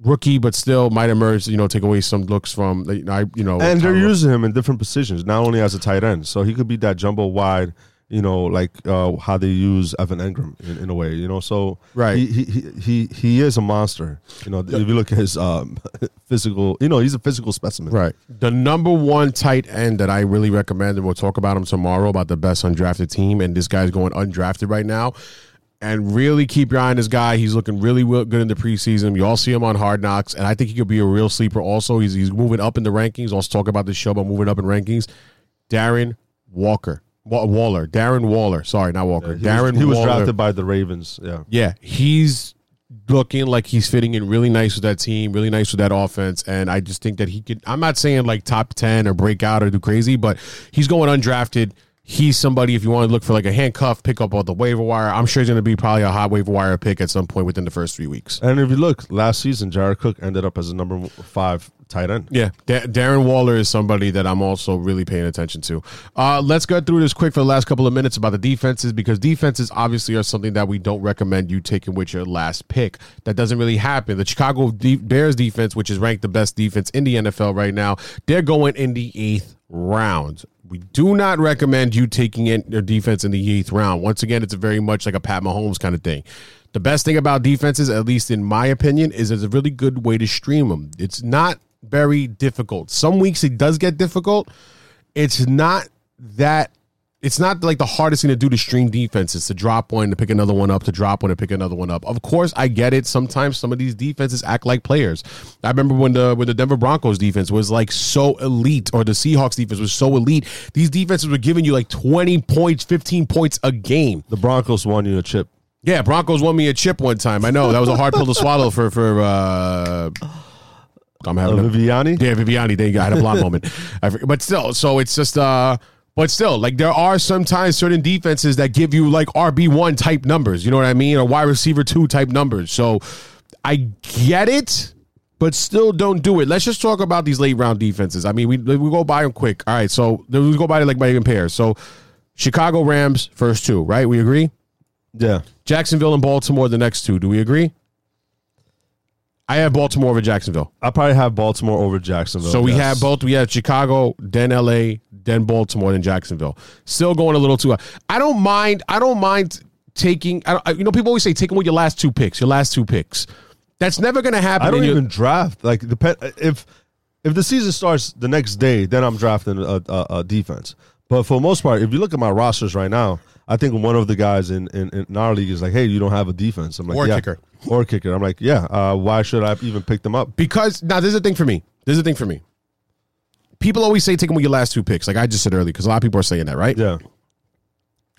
rookie, but still might emerge. You know, take away some looks from I, you know, and they're using him in different positions, not only as a tight end, so he could be that jumbo wide you know, like uh, how they use Evan Engram in, in a way, you know. So Right. he, he he he he is a monster. You know, if you look at his um, physical, you know, he's a physical specimen. Right. The number one tight end that I really recommend, and we'll talk about him tomorrow about the best undrafted team, and this guy's going undrafted right now. And really keep your eye on this guy. He's looking really good in the preseason. You all see him on Hard Knocks, and I think he could be a real sleeper. Also, he's he's moving up in the rankings. Also, talk about this show about moving up in rankings. Darren Walker, Wa- Waller, Darren Waller. Sorry, not Walker. He Darren. was, he was drafted by the Ravens. Yeah. Yeah, he's looking like he's fitting in really nice with that team, really nice with that offense, and I just think that he could. I'm not saying like top ten or break out or do crazy, but he's going undrafted. He's somebody if you want to look for like a handcuff pick up on the waiver wire. I'm sure he's going to be probably a hot waiver wire pick at some point within the first three weeks. And if you look last season, Jared Cook ended up as a number five tight end. Yeah, Da- Darren Waller is somebody that I'm also really paying attention to. Uh, let's go through this quick for the last couple of minutes about the defenses because defenses obviously are something that we don't recommend you taking with your last pick. That doesn't really happen. The Chicago Bears defense, which is ranked the best defense in the NFL right now, they're going in the eighth round. We do not recommend you taking in their defense in the eighth round. Once again, it's very much like a Pat Mahomes kind of thing. The best thing about defenses, at least in my opinion, is it's a really good way to stream them. It's not very difficult. Some weeks it does get difficult. It's not that. It's not like the hardest thing to do to stream defenses to drop one to pick another one up to drop one to pick another one up. Of course, I get it. Sometimes some of these defenses act like players. I remember when the when the Denver Broncos defense was like so elite, or the Seahawks defense was so elite. These defenses were giving you like twenty points, fifteen points a game. The Broncos won you a chip. Yeah, Broncos won me a chip one time. I know that was a hard pill to swallow for for. uh I'm having Uh, a, Viviani? Yeah, Viviani. There you go. I had a blonde moment. Forget- but still, so it's just uh. But still, like there are sometimes certain defenses that give you like RB one type numbers. You know what I mean, or wide receiver two type numbers. So I get it, but still don't do it. Let's just talk about these late round defenses. I mean, we we go by them quick. All right, so we go by it like by even pairs. So Chicago Rams first two, right? We agree. Yeah. Jacksonville and Baltimore the next two. Do we agree? I have Baltimore over Jacksonville. I probably have Baltimore over Jacksonville. So we yes. have both. We have Chicago, then LA, then Baltimore, then Jacksonville. Still going a little too. I don't mind. I don't mind taking. I don't, you know, people always say taking with your last two picks. Your last two picks. That's never going to happen. I don't even draft. Like depend if if the season starts the next day, then I'm drafting a, a, a defense. But for the most part, if you look at my rosters right now, I think one of the guys in, in, in our league is like, "Hey, you don't have a defense." I'm like, Or yeah. kicker. or kicker." I'm like, "Yeah, uh, why should I even pick them up?" because now this is a thing for me. This is a thing for me. People always say take them with your last two picks, like I just said earlier, because a lot of people are saying that, right? Yeah,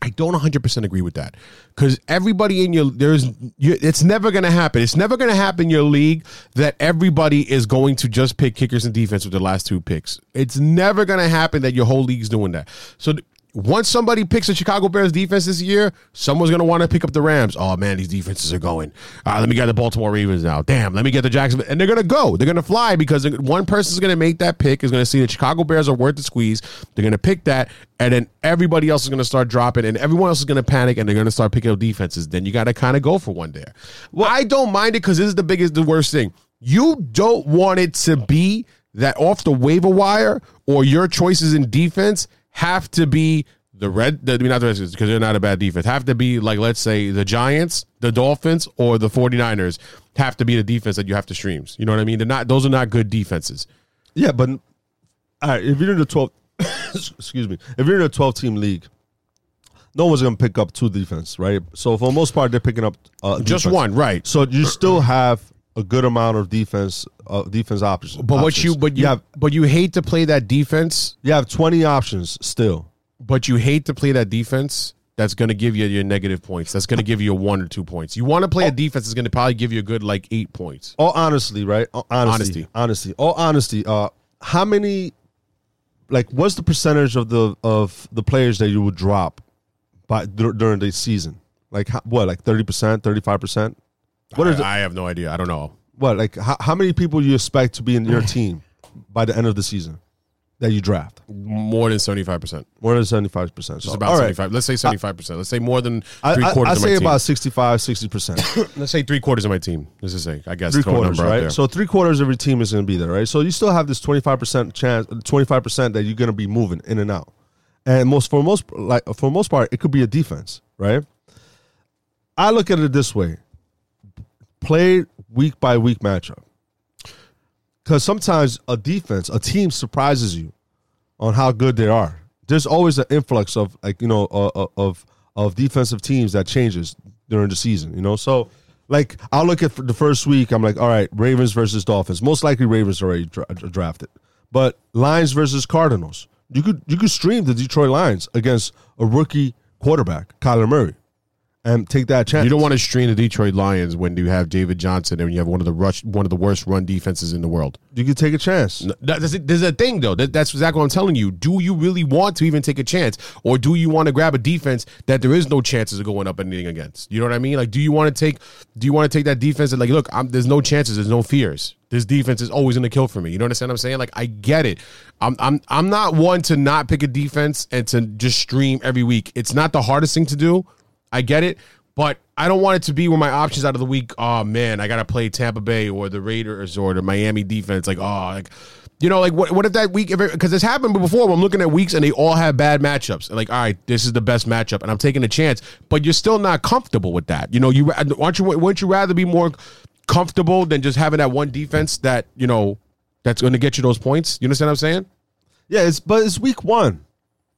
I don't 100% agree with that because everybody in your there's you, it's never going to happen. It's never going to happen in your league that everybody is going to just pick kickers and defense with their last two picks. It's never going to happen that your whole league's doing that. So th- once somebody picks the Chicago Bears defense this year, someone's going to want to pick up the Rams. Oh man, these defenses are going. All right, let me get the Baltimore Ravens now. Damn, let me get the Jacksonville, and they're going to go. They're going to fly because one person's going to make that pick is going to see the Chicago Bears are worth the squeeze. They're going to pick that, and then everybody else is going to start dropping, and everyone else is going to panic, and they're going to start picking up defenses. Then you got to kind of go for one there. Well, I don't mind it because this is the biggest, the worst thing. You don't want it to be that off the waiver wire or your choices in defense have to be the red, the, I mean, not the Redskins because they're not a bad defense, have to be like, let's say, the Giants, the Dolphins, or the 49ers have to be the defense that you have to streams. You know what I mean? They're not, those are not good defenses. yeah. But all right, if you're in the twelve, excuse me, if you're in a twelve team league, no one's gonna pick up two defense, right? So for the most part, they're picking up uh, Just defense. one, right. So you still have a good amount of defense, uh, defense options. But what you, but you, have, but you hate to play that defense, you have twenty options still. but you hate to play that defense that's going to give you your negative points. That's going to give you a one or two points. You want to play a defense that's going to probably give you a good like eight points. All honestly, right? All honesty, honesty, all honesty. Uh, how many? Like, what's the percentage of the of the players that you would drop by dur- during the season? Like how, what? Like thirty percent, thirty five percent. What is it? I, I have no idea. I don't know. What? Like how, how many people do you expect to be in your team by the end of the season that you draft? More than seventy five percent. More than seventy five percent. Just about seventy five. Let's say seventy five percent. Let's say more than I, three I, quarters I of say team. about 65, 60 percent. Let's say three quarters of my team. Let's just say. I guess three quarters, number out right? there. So three quarters of your team is going to be there, right? So you still have this twenty five percent chance, twenty five percent that you're going to be moving in and out, and most for most like for most part, it could be a defense, right? I look at it this way: play week by week matchup, because sometimes a defense, a team surprises you on how good they are. There's always an influx of like you know uh, uh, of of defensive teams that changes during the season. You know, so like I'll look at the first week. I'm like, all right, Ravens versus Dolphins. Most likely Ravens already dra- drafted, but Lions versus Cardinals. You could you could stream the Detroit Lions against a rookie quarterback, Kyler Murray, and take that chance. You don't want to strain the Detroit Lions when you have David Johnson and you have one of the rush, one of the worst run defenses in the world. You could take a chance. No, There's a, there's a thing though. That, that's exactly what I'm telling you. Do you really want to even take a chance, or do you want to grab a defense that there is no chances of going up anything against? You know what I mean? Like, do you want to take? Do you want to take that defense that like, look, I'm, there's no chances, there's no fears. This defense is always going to kill for me. You know what I'm saying? Like, I get it. I'm I'm I'm not one to not pick a defense and to just stream every week. It's not the hardest thing to do. I get it, but I don't want it to be where my options out of the week. Oh man, I got to play Tampa Bay or the Raiders or the Miami defense. Like, oh, like you know, like what? What if that week? Because it's happened before. I'm looking at weeks and they all have bad matchups. Like, all right, this is the best matchup, and I'm taking a chance. But you're still not comfortable with that. You know, you aren't you? Wouldn't you rather be more comfortable than just having that one defense that you know that's going to get you those points? You understand what I'm saying? Yeah, it's but it's week one.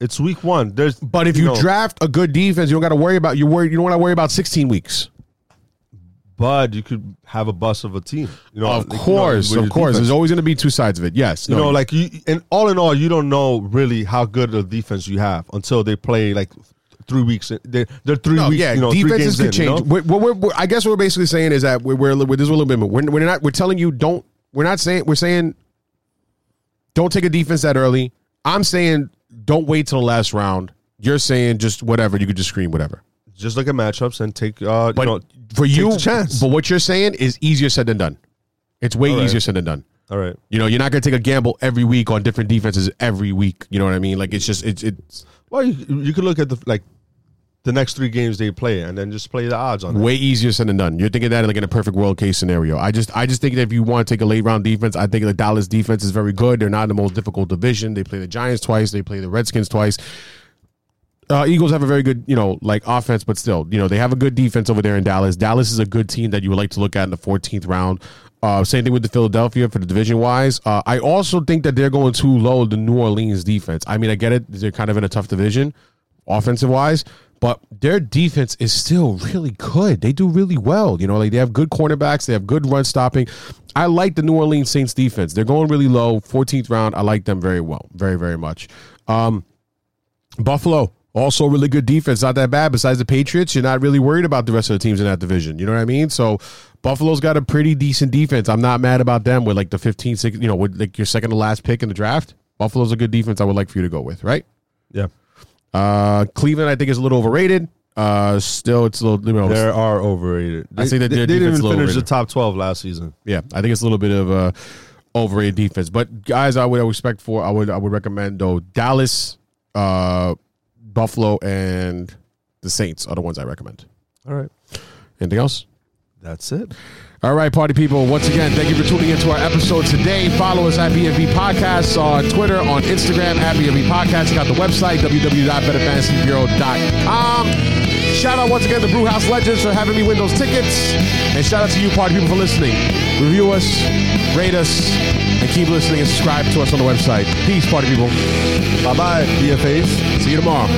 It's week one. There's But if you, know, draft a good defense, you don't got to worry about you worry. You don't want to worry about 16 weeks. but you could have a bust of a team. You know, Of like, you know, course, of course. defense. There's always going to be two sides of it. Yes, You No, know, like you, and all in all, you don't know really how good a defense you have until they play like three weeks. They're, they're three No, weeks. yeah, you know, defenses could in, you change. know? What, what we're, we're- I guess what we're basically saying is that we're, we're, we're there's a little bit more. We're, we're not. We're telling you don't. We're not saying. We're saying don't take a defense that early. I'm saying don't wait till the last round. You're saying just whatever. You could just scream whatever. Just look at matchups and take. Uh, But you know, for you, chance. But what you're saying is easier said than done. It's way right. easier said than done. all right. You know, you're not going to take a gamble every week on different defenses every week. You know what I mean? Like it's just it's it's Well, you, you could look at the like the next three games they play and then just play the odds on it. way easier said than done. You're thinking that like in a perfect world case scenario. I just I just think that if you want to take a late round defense, I think the Dallas defense is very good. They're not in the most difficult division. They play the Giants twice. They play the Redskins twice. Uh, Eagles have a very good, you know, like offense, but still, you know, they have a good defense over there in Dallas. Dallas is a good team that you would like to look at in the 14th round. Uh, same thing with the Philadelphia for the division wise. Uh, I also think that they're going too low. The New Orleans defense. I mean, I get it; they're kind of in a tough division, offensive wise, but their defense is still really good. They do really well. You know, like they have good cornerbacks. They have good run stopping. I like the New Orleans Saints defense. They're going really low. 14th round. I like them very well, very very much. Um, Buffalo, also really good defense, not that bad. Besides the Patriots, you're not really worried about the rest of the teams in that division. You know what I mean? So Buffalo's got a pretty decent defense. I'm not mad about them with like the 15, 16, you know, with like your second to last pick in the draft. Buffalo's a good defense I would like for you to go with, right? Yeah, Uh, Cleveland, I think, is a little overrated. Uh, still, it's a little, you know, they are overrated. I say that they, they didn't even finish the top twelve last season. yeah, I think it's a little bit of a overrated defense. But guys, I would respect for, I would, I would recommend though Dallas, uh, Buffalo, and the Saints are the ones I recommend. All right, Anything else? that's it. All right, party people. Once again, thank you for tuning into our episode today. Follow us at BNB Podcasts on Twitter, on Instagram at BNB Podcasts. Check out the website, www.betterfantasybureau.com. Shout out once again to Brewhouse Legends for having me win those tickets. And shout out to you, party people, for listening. Review us, rate us, and keep listening and subscribe to us on the website. Peace, party people. Bye bye, BFAs. See you tomorrow.